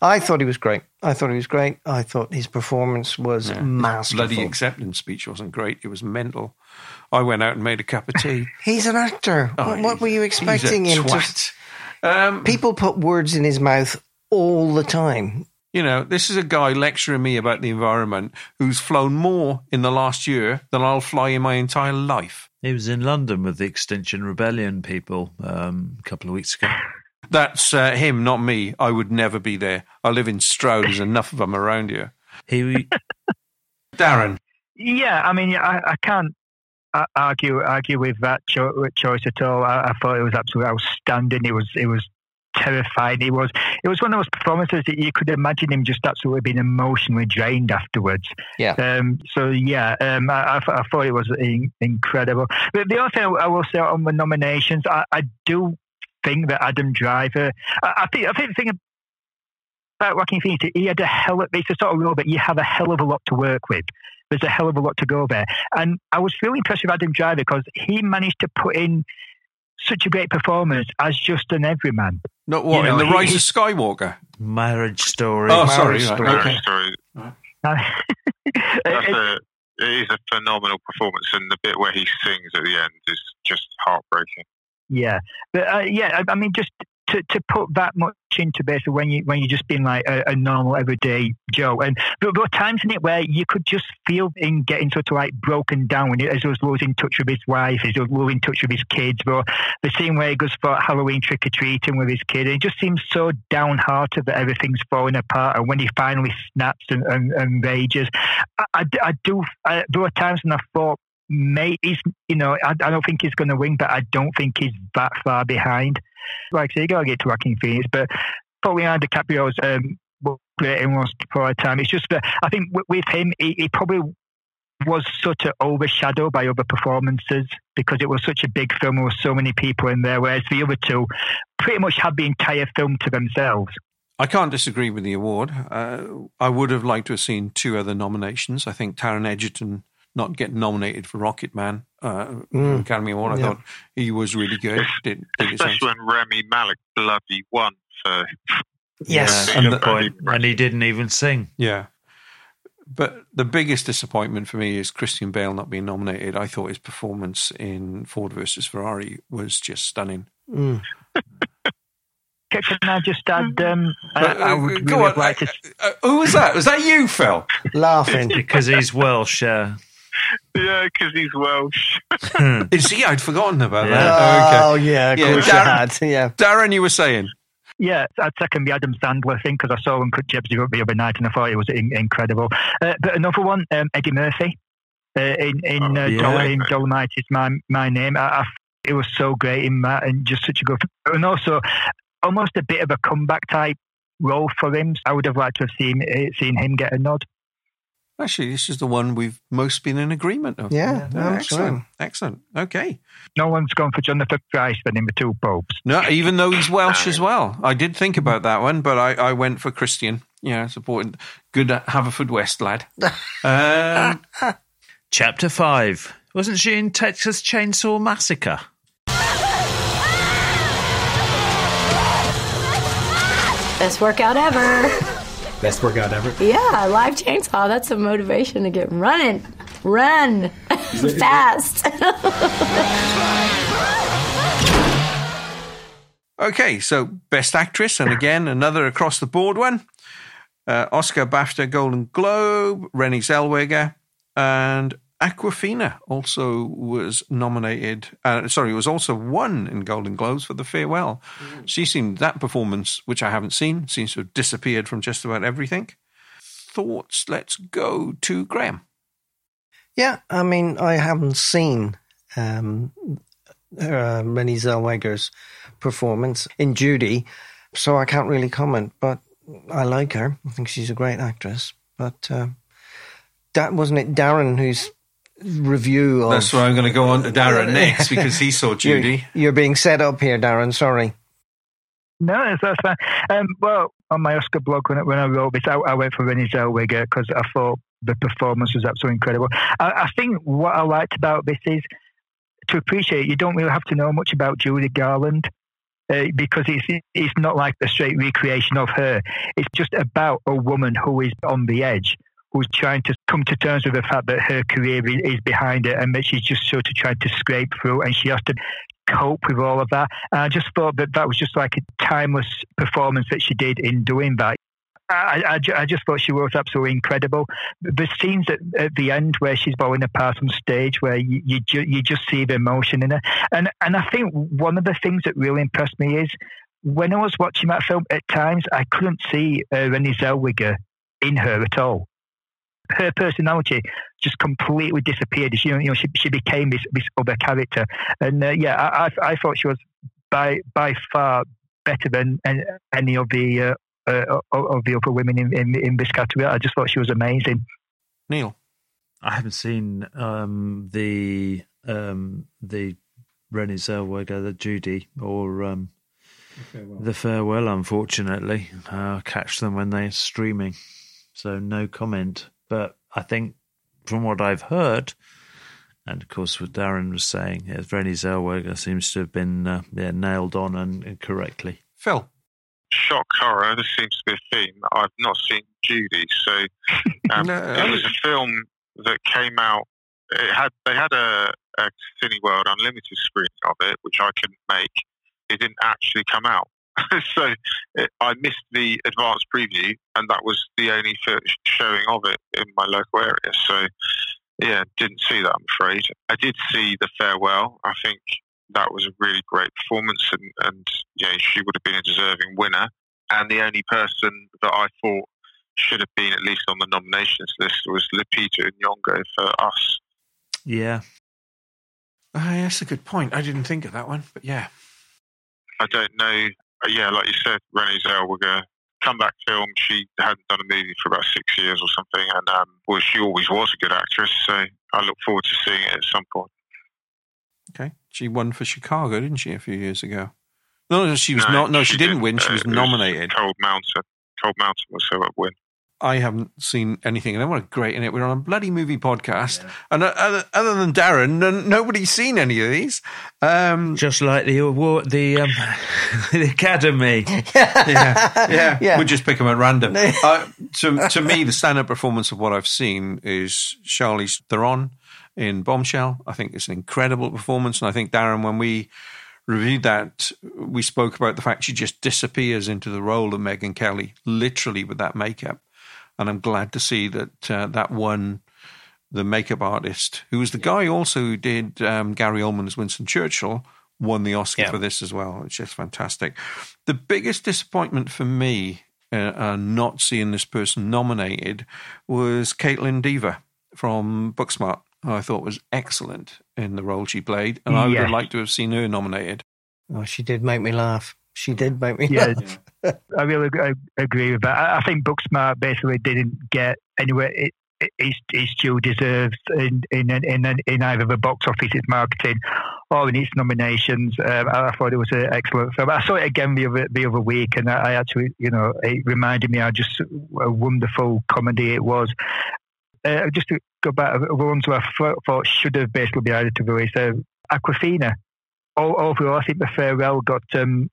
I thought he was great. I thought he was great. I thought his performance was Yeah. masterful. Bloody acceptance speech wasn't great. It was mental. I went out and made a cup of tea. (laughs) He's an actor. Oh, what, what were you he's a expecting him to? Um, People put words in his mouth all the time. you know, this is a guy lecturing me about the environment who's flown more in the last year than I'll fly in my entire life. He was in London with the Extinction Rebellion people um, a couple of weeks ago. That's uh, him, not me. I would never be there. I live in Stroud. There's enough of them around here. He (laughs) Darren. Yeah, I mean, I, I can't uh, argue argue with that cho- choice at all. I, I thought it was absolutely outstanding. It was it was terrifying. It was it was one of those performances that you could imagine him just absolutely being emotionally drained afterwards. Yeah. Um, so yeah, um, I, I, I thought it was in, incredible. But the other thing I will say on the nominations, I, I do think that Adam Driver. I, I think I think the thing about Joaquin Phoenix, he had a hell of it's a sort of role that you have a hell of a lot to work with. There's a hell of a lot to go there. And I was really impressed with Adam Driver because he managed to put in such a great performance as just an everyman. Not what? You know, in the he- Rise he- of Skywalker? marriage story. Oh, sorry. Marriage right, story. okay. Story. (laughs) That's a, it is a phenomenal performance, and the bit where he sings at the end is just heartbreaking. Yeah, but uh, yeah, I, I mean, just to, to put that much into basically when you when you're just being like a, a normal everyday Joe, and there were times in it where you could just feel him getting sort of like broken down as he was losing touch with his wife, as he was losing touch with his kids, but the same way he goes for Halloween trick or treating with his kid, and it just seems so downhearted that everything's falling apart, and when he finally snaps and, and, and rages, I, I, I do. I, there were times when I thought. Mate, he's you know I, I don't think he's going to win, but I don't think he's that far behind. Like I say, you got to get to Joaquin Phoenix, but probably Leonardo DiCaprio's um, in Once Upon a Time. It's just that I think with, with him, he, he probably was sort of overshadowed by other performances because it was such a big film. Were so many people in there, whereas the other two pretty much had the entire film to themselves. I can't disagree with the award. Uh, I would have liked to have seen two other nominations. I think Taron Egerton not getting nominated for Rocket Man, uh, Mm. Academy Award. I Yeah. thought he was really good. Did, did Especially when Rami Malek bloody won for. Yes. Yeah, And and, the- the point, and he didn't even sing. Yeah. But the biggest disappointment for me is Christian Bale not being nominated. I thought his performance in Ford versus Ferrari was just stunning. Mm. (laughs) Can I just add? Um, I, But, uh, I would go really on. like to. Uh, who was that? Was that you, Phil? Laughing. Because he's Welsh, yeah. Yeah, because he's Welsh. Is he? I'd forgotten about Yeah. that. Oh Okay. yeah, of Yeah, course you Darren- had. Yeah. Darren, you were saying. Yeah, I'd second the Adam Sandler thing because I saw Uncut Gems the other night and I thought it was in, incredible. Uh, but another one, um, Eddie Murphy uh, in in, uh, Oh, yeah. Dol- in Dolemite is my my name. I, I, it was so great in that and just such a good, and also almost a bit of a comeback type role for him. I would have liked to have seen uh, seen him get a nod. Actually, this is the one we've most been in agreement of. Yeah, no, excellent. Excellent. Okay. No one's gone for Jonathan Pryce than in the two popes. No, even though he's Welsh as well. I did think about that one, but I, I went for Christian. Yeah, supporting good Haverfordwest lad. (laughs) Um, Chapter 5. Wasn't she in Texas Chainsaw Massacre? Best workout ever. Best workout ever. Yeah, live chainsaw. That's a motivation to get running. Run fast. (laughs) okay, so best actress, and again, another across the board one. Uh, Oscar, BAFTA, Golden Globe, Renée Zellweger, and Awkwafina also was nominated. Uh, sorry, was also won in Golden Globes for The Farewell. She seemed that performance, which I haven't seen, seems to have disappeared from just about everything. Thoughts? Let's go to Graham. Yeah, I mean, I haven't seen um, uh, Renée Zellweger's performance in Judy, so I can't really comment. But I like her. I think she's a great actress. But uh, that wasn't it, Darren, whose review of That's why I'm going to go on to Darren next because he saw (laughs) Judy. You're, you're being set up here, Darren. Sorry. No, that's, that's fine. Um, well, on my Oscar blog, when I, when I wrote this, I, I went for Renée Zellweger because I thought the performance was absolutely incredible. I, I think what I liked about this is to appreciate you don't really have to know much about Judy Garland. Uh, because it's it's not like a straight recreation of her. It's just about a woman who is on the edge, who's trying to come to terms with the fact that her career is, behind her, and that she's just sort of trying to scrape through, and she has to cope with all of that. And I just thought that that was just like a timeless performance that she did in doing that. I, I, I just thought she was absolutely incredible. The scenes at, at the end where she's falling apart on stage, where you you, ju- you just see the emotion in her, and and I think one of the things that really impressed me is when I was watching that film. At times, I couldn't see uh, Renée Zellweger in her at all. Her personality just completely disappeared. She, you know, she she became this this other character, and uh, yeah, I, I I thought she was by by far better than any of the uh, uh, of of the other women in, in in this category. I just thought she was amazing. Neil. I haven't seen um, the um, the Renée Zellweger, the Judy, or um, the Farewell. Unfortunately, uh, I'll catch them when they're streaming, so no comment. But I think from what I've heard, and of course what Darren was saying, yeah, Renée Zellweger seems to have been uh, yeah, nailed on and, and correctly. Phil. Shock horror. This seems to be a theme. I've not seen Judy, so (laughs) um, No, it was a film that came out. It had they had a, a Cineworld Unlimited screening of it, which I couldn't make. It didn't actually come out, (laughs) so it, I missed the advanced preview, and that was the only showing of it in my local area. So yeah, didn't see that. I'm afraid. I did see the farewell. I think that was a really great performance, and and know, she would have been a deserving winner. And the only person that I thought should have been at least on the nominations list was Lupita Nyong'o for Us. Yeah, Uh, that's a good point. I didn't think of that one, but yeah. I don't know. Uh, Yeah, like you said, Renée Zellweger comeback film. She hadn't done a movie for about six years or something, and um, well, she always was a good actress. So I look forward to seeing it at some point. Okay. She won for Chicago, didn't she, a few years ago? No, she was No, not. No, she, she didn't didn't. win. She Uh, was it was nominated. Cold Mountain. Cold Mountain was her win. I haven't seen anything. And what a great in it. We're on a bloody movie podcast, and uh, other, other than Darren, n- nobody's seen any of these. Um, just like the award, the um, (laughs) the Academy. (laughs) yeah, yeah, Yeah. We'll just pick them at random. (laughs) uh, to to me, the stand-up performance of what I've seen is Charlize Theron in Bombshell. I think it's an incredible performance, and I think Darren, when we reviewed that, we spoke about the fact she just disappears into the role of Megyn Kelly, literally with that makeup. And I'm glad to see that uh, that one. The makeup artist, who was the guy also who did um, Gary Oldman's Winston Churchill, won the Oscar Yeah. for this as well. It's just fantastic. The biggest disappointment for me, uh, uh, not seeing this person nominated, was Kaitlyn Dever from Booksmart, who I thought was excellent in the role she played, and I would have liked to have seen her nominated. Oh, she did make me laugh. She did make me Yeah, laugh. I really ag- agree with that. I, I think Booksmart basically didn't get anywhere. It, its due deserves in in, in in either the box office, its marketing, or in its nominations. Um, I, I thought it was an excellent film. I saw it again the other the other week, and I, I actually, you know, it reminded me how just a wonderful comedy it was. Uh, just to go back, the ones who I thought, thought should have basically been added to the list, uh, Awkwafina. Overall, I think the farewell got um,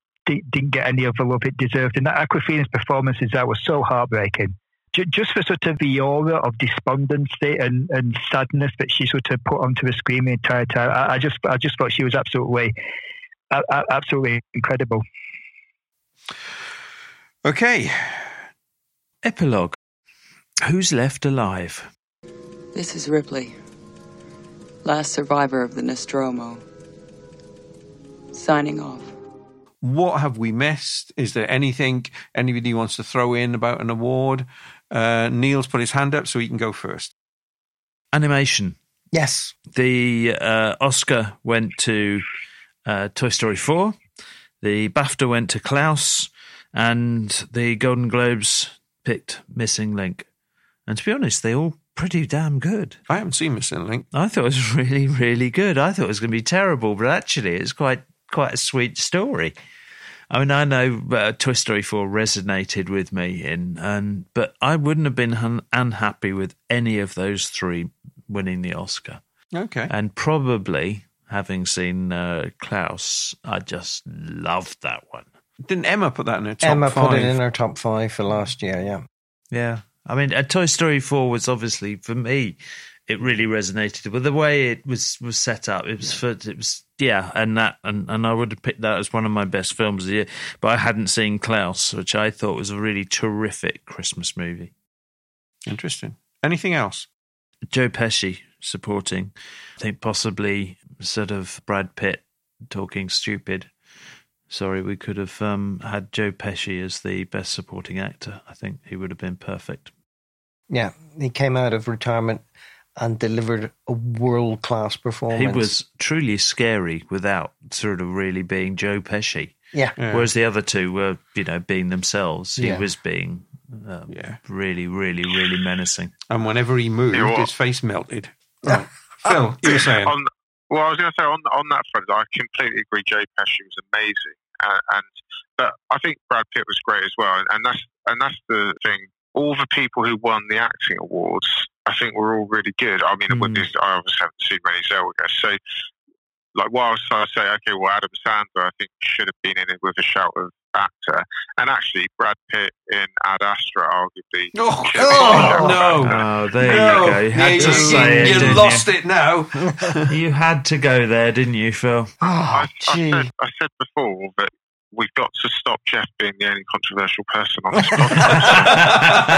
didn't get any of the love it deserved. And that Awkwafina's performances that was so heartbreaking. Just for sort of the aura of despondency and, and sadness that she sort of put onto the screen the entire time, I, I just I just thought she was absolutely a- a- absolutely incredible. Okay. Epilogue. Who's left alive? This is Ripley, last survivor of the Nostromo. Signing off. What have we missed? Is there anything anybody wants to throw in about an award? Uh, Neil's put his hand up, so he can go first. Animation. Yes. The uh, Oscar went to uh, Toy Story 4. The BAFTA went to Klaus. And the Golden Globes picked Missing Link. And to be honest, they all pretty damn good. I haven't seen Missing Link. I thought it was (laughs) really, really good. I thought it was going to be terrible, but actually, it's quite quite a sweet story. I mean, I know uh, Toy Story Four resonated with me, in and but I wouldn't have been un- unhappy with any of those three winning the Oscar. Okay. And probably having seen uh, Klaus, I just loved that one. Didn't Emma put that in her top Emma five? put it in her top five for last year. Yeah. Yeah. I mean, uh, Toy Story 4 was obviously, for me, it really resonated with the way it was, was set up. It was, for, it was, yeah, and that, and, and I would have picked that as one of my best films of the year. But I hadn't seen Klaus, which I thought was a really terrific Christmas movie. Interesting. Anything else? Joe Pesci supporting, I think possibly sort of Brad Pitt talking stupid. Sorry, we could have um, had Joe Pesci as the best supporting actor. I think he would have been perfect. Yeah. He came out of retirement and delivered a world class performance. He was truly scary without sort of really being Joe Pesci. Yeah. Yeah. Whereas the other two were, you know, being themselves. He Yeah. was being um, Yeah. really, really, really menacing. And whenever he moved, You know his face melted. Right. (laughs) Phil, you were saying. On, well, I was going to say on on that front, I completely agree. Joe Pesci was amazing, and, and but I think Brad Pitt was great as well, and, and that's and that's the thing. All the people who won the acting awards, I think, we're all really good. I mean, with Mm. this, I obviously haven't seen many Zellweger, so like whilst I say, okay, well, Adam Sandler, I think should have been in it with a shout of actor, and actually Brad Pitt in Ad Astra, arguably. Oh, should have been a shout of no. Oh, there No. you go. You had Yeah, to you, say you it. didn't lost you? it now. (laughs) You had to go there, didn't you, Phil? Oh, I, I, said, I said before that we've got to stop Jeff being the only controversial person on this podcast.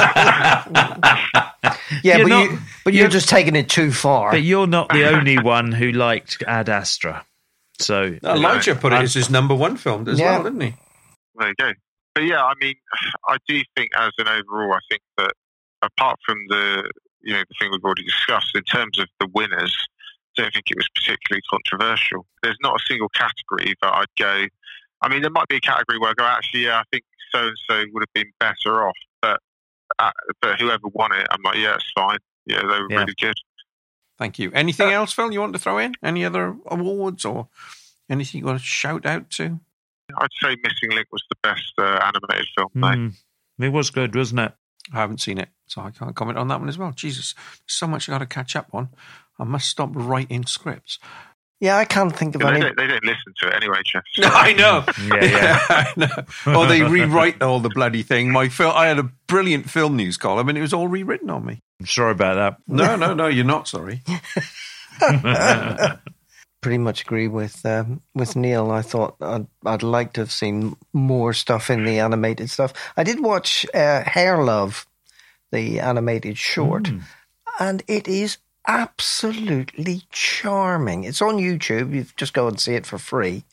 (laughs) Yeah, You're but, not- you, but you're you're- just taking it too far. But you're not the only one who liked Ad Astra. So Elijah put it um, as his number one film as Yeah. well, didn't he? there you go. But yeah, I mean, I do think as an overall, I think that apart from the you know the thing we've already discussed in terms of the winners, I don't think it was particularly controversial. There's not a single category that I'd go. I mean, there might be a category where I go, actually, yeah, I think so and so would have been better off, but uh, but whoever won it, I'm like, yeah, it's fine. Yeah, they were Yeah. really good. Thank you. Anything else, Phil, you want to throw in? Any other awards or anything you want to shout out to? I'd say Missing Link was the best uh, animated film. mate. Mm, it was good, wasn't it? I haven't seen it, so I can't comment on that one as well. Jesus, so much I got to catch up on. I must stop writing scripts. Yeah, I can't think of They any. don't, they don't listen to it anyway, Jeff. (laughs) No, I know. Yeah, (laughs) yeah. I know. Or they rewrite all the bloody thing. My film, I had a brilliant film news column, and it was all rewritten on me. I'm sorry about that. (laughs) No, no, no, you're not sorry. Pretty much agree with um, with Neil. I thought I'd, I'd like to have seen more stuff in the animated stuff. I did watch uh, Hair Love, the animated short, Mm. and it is absolutely charming. It's on YouTube. You just go and see it for free.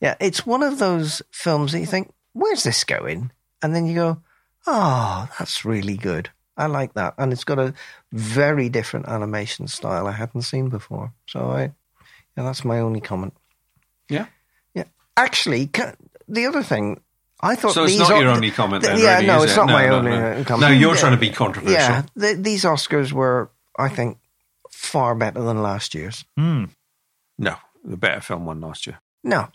Yeah, it's one of those films that you think, "Where's this going?" And then you go, "Oh, that's really good." I like that, and it's got a very different animation style I hadn't seen before. So I, yeah, that's my only comment. Yeah. Yeah, actually, the other thing I thought So it's these not your only comment then, yeah, really, no, it's it? not No, my no, only no. comment. No, you're trying to be controversial. Yeah, th these Oscars were, I think, far better than last year's. Mm. No, the better film won last year. No,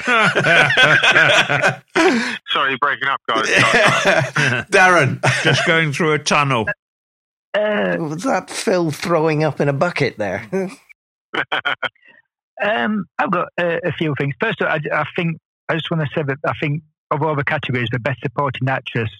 (laughs) Sorry, you're breaking up, guys. (laughs) Darren. (laughs) Just going through a tunnel. Uh, was that Phil throwing up in a bucket there? um, I've got uh, a few things. First, of all, I, I think I just want to say that I think of all the categories, the best supporting actress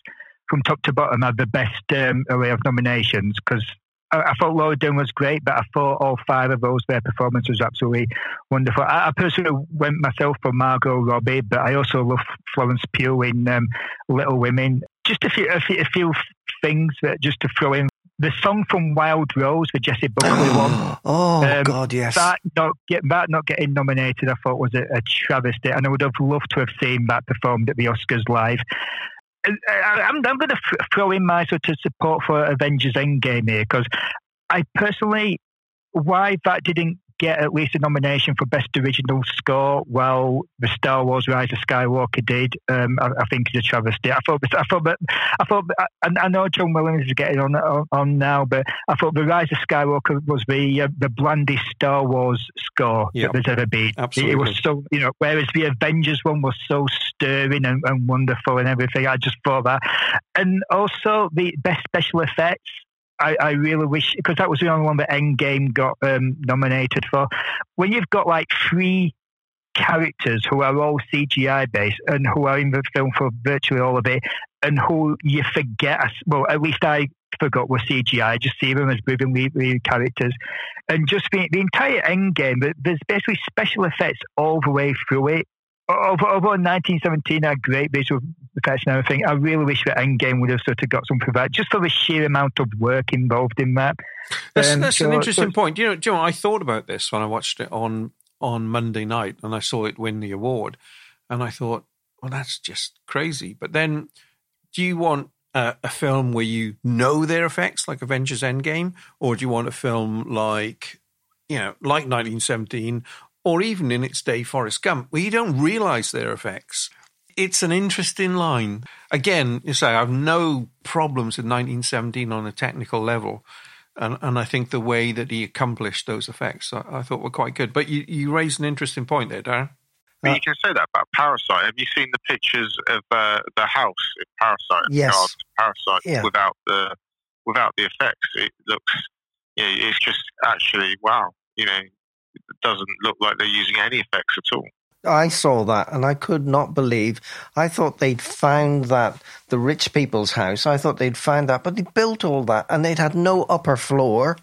from top to bottom had the best um, array of nominations because I, I thought Laura Dern was great, but I thought all five of those their performance was absolutely wonderful. I, I personally went myself for Margot Robbie, but I also love Florence Pugh in um, Little Women. Just a few, a few, a few things that just to throw in. The song from Wild Rose, the Jessie Buckley (gasps) one. Oh Um, God, yes. That not get that not getting nominated, I thought was a, a travesty, and I would have loved to have seen that performed at the Oscars live. Uh, I, I'm, I'm going to throw in my sort of support for Avengers Endgame here because I personally, why that didn't get at least a nomination for Best Original Score, while the Star Wars: Rise of Skywalker did, um, I, I think is a travesty. I thought, I thought, that, I thought, I, I know John Williams is getting on, on on now, but I thought the Rise of Skywalker was the uh, the blandest Star Wars score Yep. that there's ever been. Absolutely. It was so, you know, whereas the Avengers one was so stirring and, and wonderful and everything. I just thought that, and also the best special effects. I, I really wish because that was the only one that Endgame got um, nominated for. When you've got like three characters who are all CGI based and who are in the film for virtually all of it, and who you forget, well, at least I forgot were CGI, I just see them as moving characters. And just the, the entire Endgame, there- there's basically special effects all the way through it. Over, over 1917 had great visual effects and everything. I really wish that Endgame would have sort of got something for that, just for the sheer amount of work involved in that. That's, Um, that's an interesting so- point. You know, Joe, I thought about this when I watched it on on Monday night, and I saw it win the award, and I thought, well, that's just crazy. But then, do you want a, a film where you know their effects, like Avengers Endgame, or do you want a film like, you know, like 1917, or even in its day, Forrest Gump, where you don't realize their effects? It's an interesting line. Again, you say I have no problems with 1917 on a technical level and and I think the way that he accomplished those effects, I, I thought were quite good. But you, you raised an interesting point there, Darren. But you can say that about Parasite. Have you seen the pictures of uh, the house in Parasite? Yes. Parasite Yeah. without the without the effects. It looks, you know, it's just actually wow. You know, it doesn't look like they're using any effects at all. I saw that and I could not believe. I thought they'd found that the rich people's house. I thought they'd found that, but they built all that and they'd had no upper floor.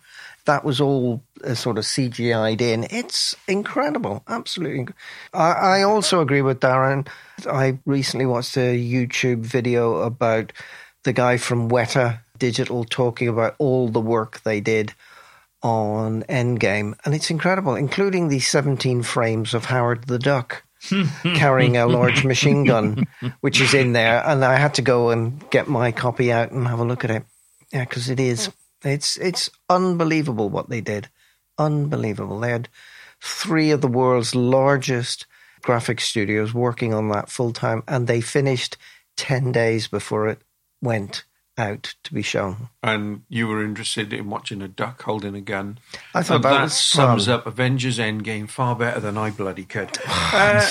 That was all uh, sort of CGI'd in. It's incredible, absolutely. inc- I, I also agree with Darren. I recently watched a YouTube video about the guy from Weta Digital talking about all the work they did on Endgame, and it's incredible, including the 17 frames of Howard the Duck (laughs) carrying a large machine gun, which is in there. And I had to go and get my copy out and have a look at it. Yeah, because it is. It's it's unbelievable what they did. Unbelievable. They had three of the world's largest graphic studios working on that full time, and they finished 10 days before it went out to be shown. And you were interested in watching a duck holding a gun. I thought And that that sums fun. up Avengers Endgame far better than I bloody could. (sighs) Uh,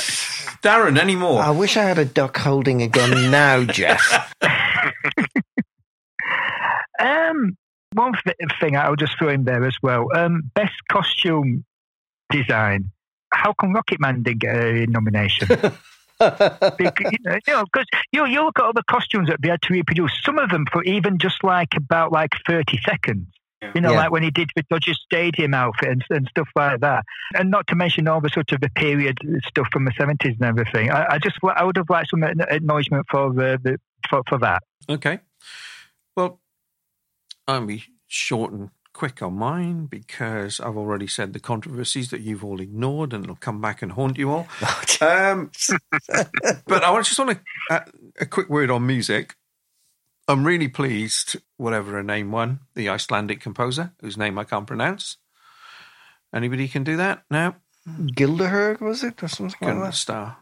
Darren, any more? I wish I had a duck holding a gun now, Jeff. (laughs) Um, one th- thing I'll just throw in there as well. Um, best costume design. How come Rocket Man didn't get a nomination? (laughs) because, you know, you, know, 'cause you, you look at all the costumes that they had to reproduce. Some of them for even just like about like thirty seconds. You know, Yeah. like when he did the Dodger Stadium outfit and, and stuff like that. And not to mention all the sort of the period stuff from the seventies and everything. I, I just I would have liked some acknowledgement for the, the for, for that. Okay. Well, I'll be short and quick on mine because I've already said the controversies that you've all ignored and it'll come back and haunt you all. (laughs) um, (laughs) but I just want to, uh, a quick word on music. I'm really pleased, whatever her name won, the Icelandic composer, whose name I can't pronounce. Anybody can do that now? Gilderberg, was it? Or something like that? Star.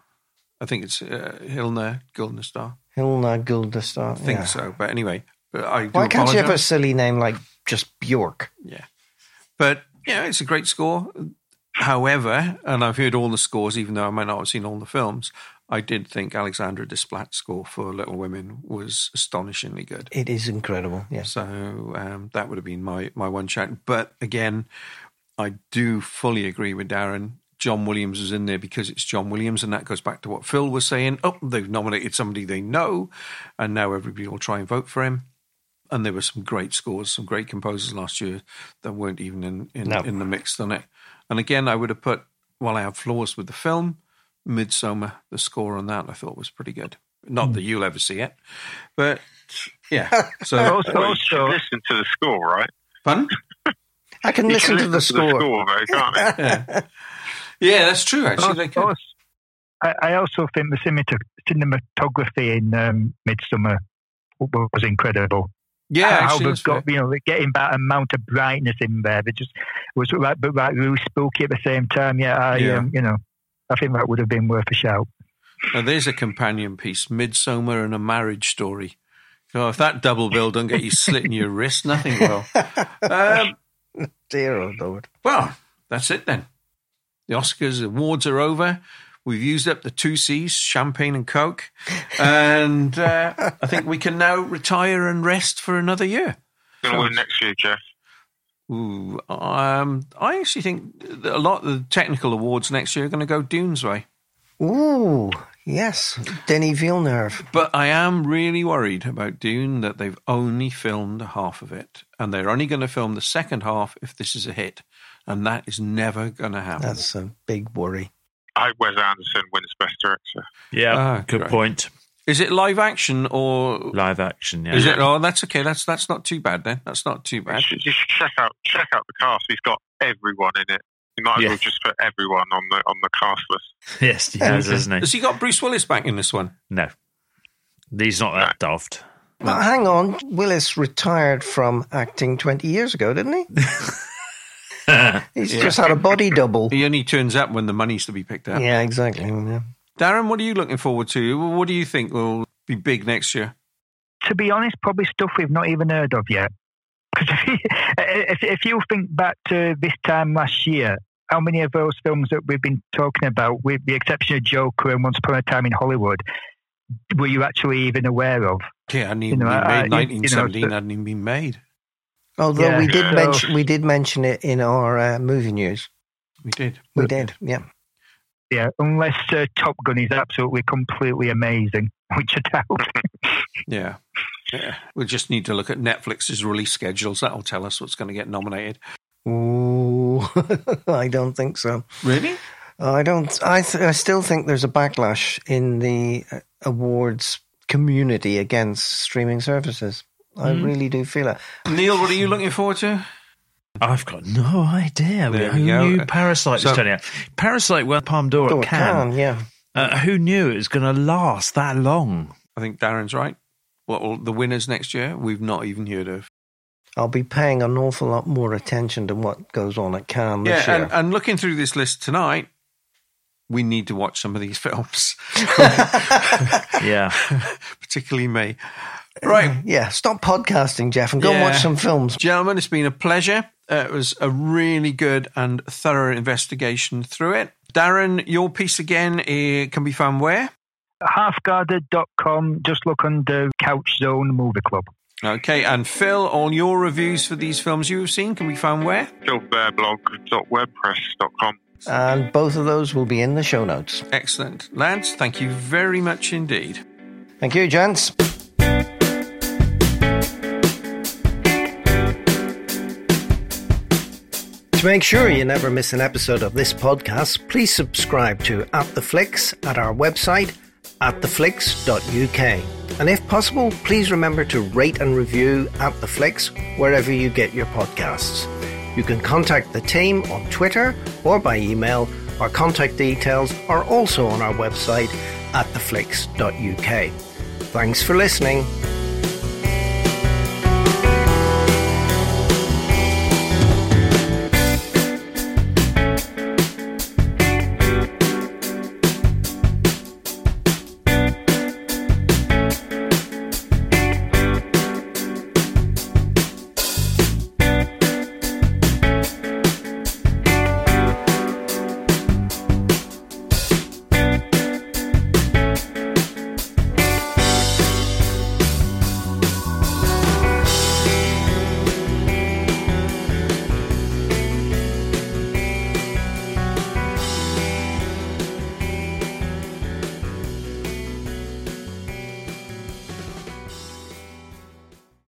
I think it's uh, Hilna Star. Hilna. I think yeah. so. But anyway, I do Why can't you have a silly name like just Bjork? Yeah. But, yeah, it's a great score. However, and I've heard all the scores, even though I might not have seen all the films, I did think Alexandre Desplat's score for Little Women was astonishingly good. It is incredible. Yeah. So um, that would have been my, my one shout. But again, I do fully agree with Darren. John Williams is in there because it's John Williams, and that goes back to what Phil was saying. Oh, they've nominated somebody they know, and now everybody will try and vote for him. And there were some great scores, some great composers last year that weren't even in in, No. in the mix on it. And again, I would have put while I have flaws with the film, Midsommar, the score on that I thought was pretty good. Not that you'll ever see it, but yeah. (laughs) So Also, Well, you should also listen to the score, right? fun. (laughs) I can You listen should to the score. though, can't you? (laughs) Yeah. yeah, that's true. Actually, they also. I, I also think the cinematography in um, Midsommar was incredible. Yeah, how actually, they've that's got fair. you know they're getting that amount of brightness in there. They just it was right, but right, really spooky at the same time. Yeah, I Yeah. Um, you know, I think that would have been worth a shout. Now, there's a companion piece, Midsommar and a Marriage Story. So if that double bill don't get you slitting your wrist, nothing will. Um, (laughs) Dear oh Lord. well, that's it then. The Oscars awards are over. We've used up the two C's, champagne and Coke. And uh, I think we can now retire and rest for another year. Going to win next year, Jeff. Ooh, um, I actually think a lot of the technical awards next year are going to go Dune's way. Ooh, yes. Denis Villeneuve. But I am really worried about Dune that they've only filmed half of it. And they're only going to film the second half if this is a hit. And that is never going to happen. That's a big worry. I hope Wes Anderson wins Best Director. Yeah, Ah, good great. point. Is it live action or Live action, yeah. is it? Oh, that's okay. That's that's not too bad then. That's not too bad. should, you should check out check out the cast. He's got everyone in it. You might as Yeah. well just put everyone on the on the cast list. (laughs) Yes, he has, hasn't he? Has he got Bruce Willis back in this one? No. He's not that daft. Well, hang on. Willis retired from acting 20 years ago, didn't he? (laughs) (laughs) He's just had a body double. He only turns up when the money's to be picked up. Yeah, exactly. Yeah. Darren, what are you looking forward to? What do you think will be big next year? To be honest, probably stuff we've not even heard of yet. 'Cause (laughs) if, if you think back to this time last year, how many of those films that we've been talking about, with the exception of Joker and Once Upon a Time in Hollywood, were you actually even aware of? Yeah, hadn't You even know, been I- made. you- you know, 1917 so- hadn't even been made. Although Yeah. we did So- mention we did mention it in our uh, movie news. We did. We did. Yeah. Yeah, unless uh, Top Gun is absolutely completely amazing, (laughs) which I doubt. Yeah. Yeah. We just need to look at Netflix's release schedules. That'll tell us what's going to get nominated. Ooh, (laughs) I don't think so. Really? I don't. I th- I still think there's a backlash in the uh, awards community against streaming services. I Hmm. really do feel it. Neil, what are you looking forward to? I've got no idea. There who we knew Parasite So- was turning out? Parasite won Palme d'Or Oh, at Cannes. can, yeah. Uh, who knew it was going to last that long? I think Darren's right. What will the winners next year? We've not even heard of. I'll be paying an awful lot more attention to what goes on at Cannes this Yeah, year. and, and looking through this list tonight, we need to watch some of these (laughs) films, (laughs) Yeah. (laughs) particularly me. Right, (clears throat) yeah, stop podcasting, Jeff, and go and watch some films. gentlemen, it's been a pleasure. Uh, it was a really good and thorough investigation through it. Darren, your piece again uh, can be found where? Halfguarded.com, just look under Couch Zone Movie Club. Okay, and Phil, all your reviews for these films you have seen can be found where? philbearblog.wordpress.com. And both of those will be in the show notes. Excellent. Lads, thank you very much indeed. Thank you, gents. To make sure you never miss an episode of this podcast, please subscribe to At the Flicks at our website, attheflicks.uk. And if possible, please remember to rate and review At the Flicks wherever you get your podcasts. You can contact the team on Twitter or by email. Our contact details are also on our website, attheflicks.uk. Thanks for listening.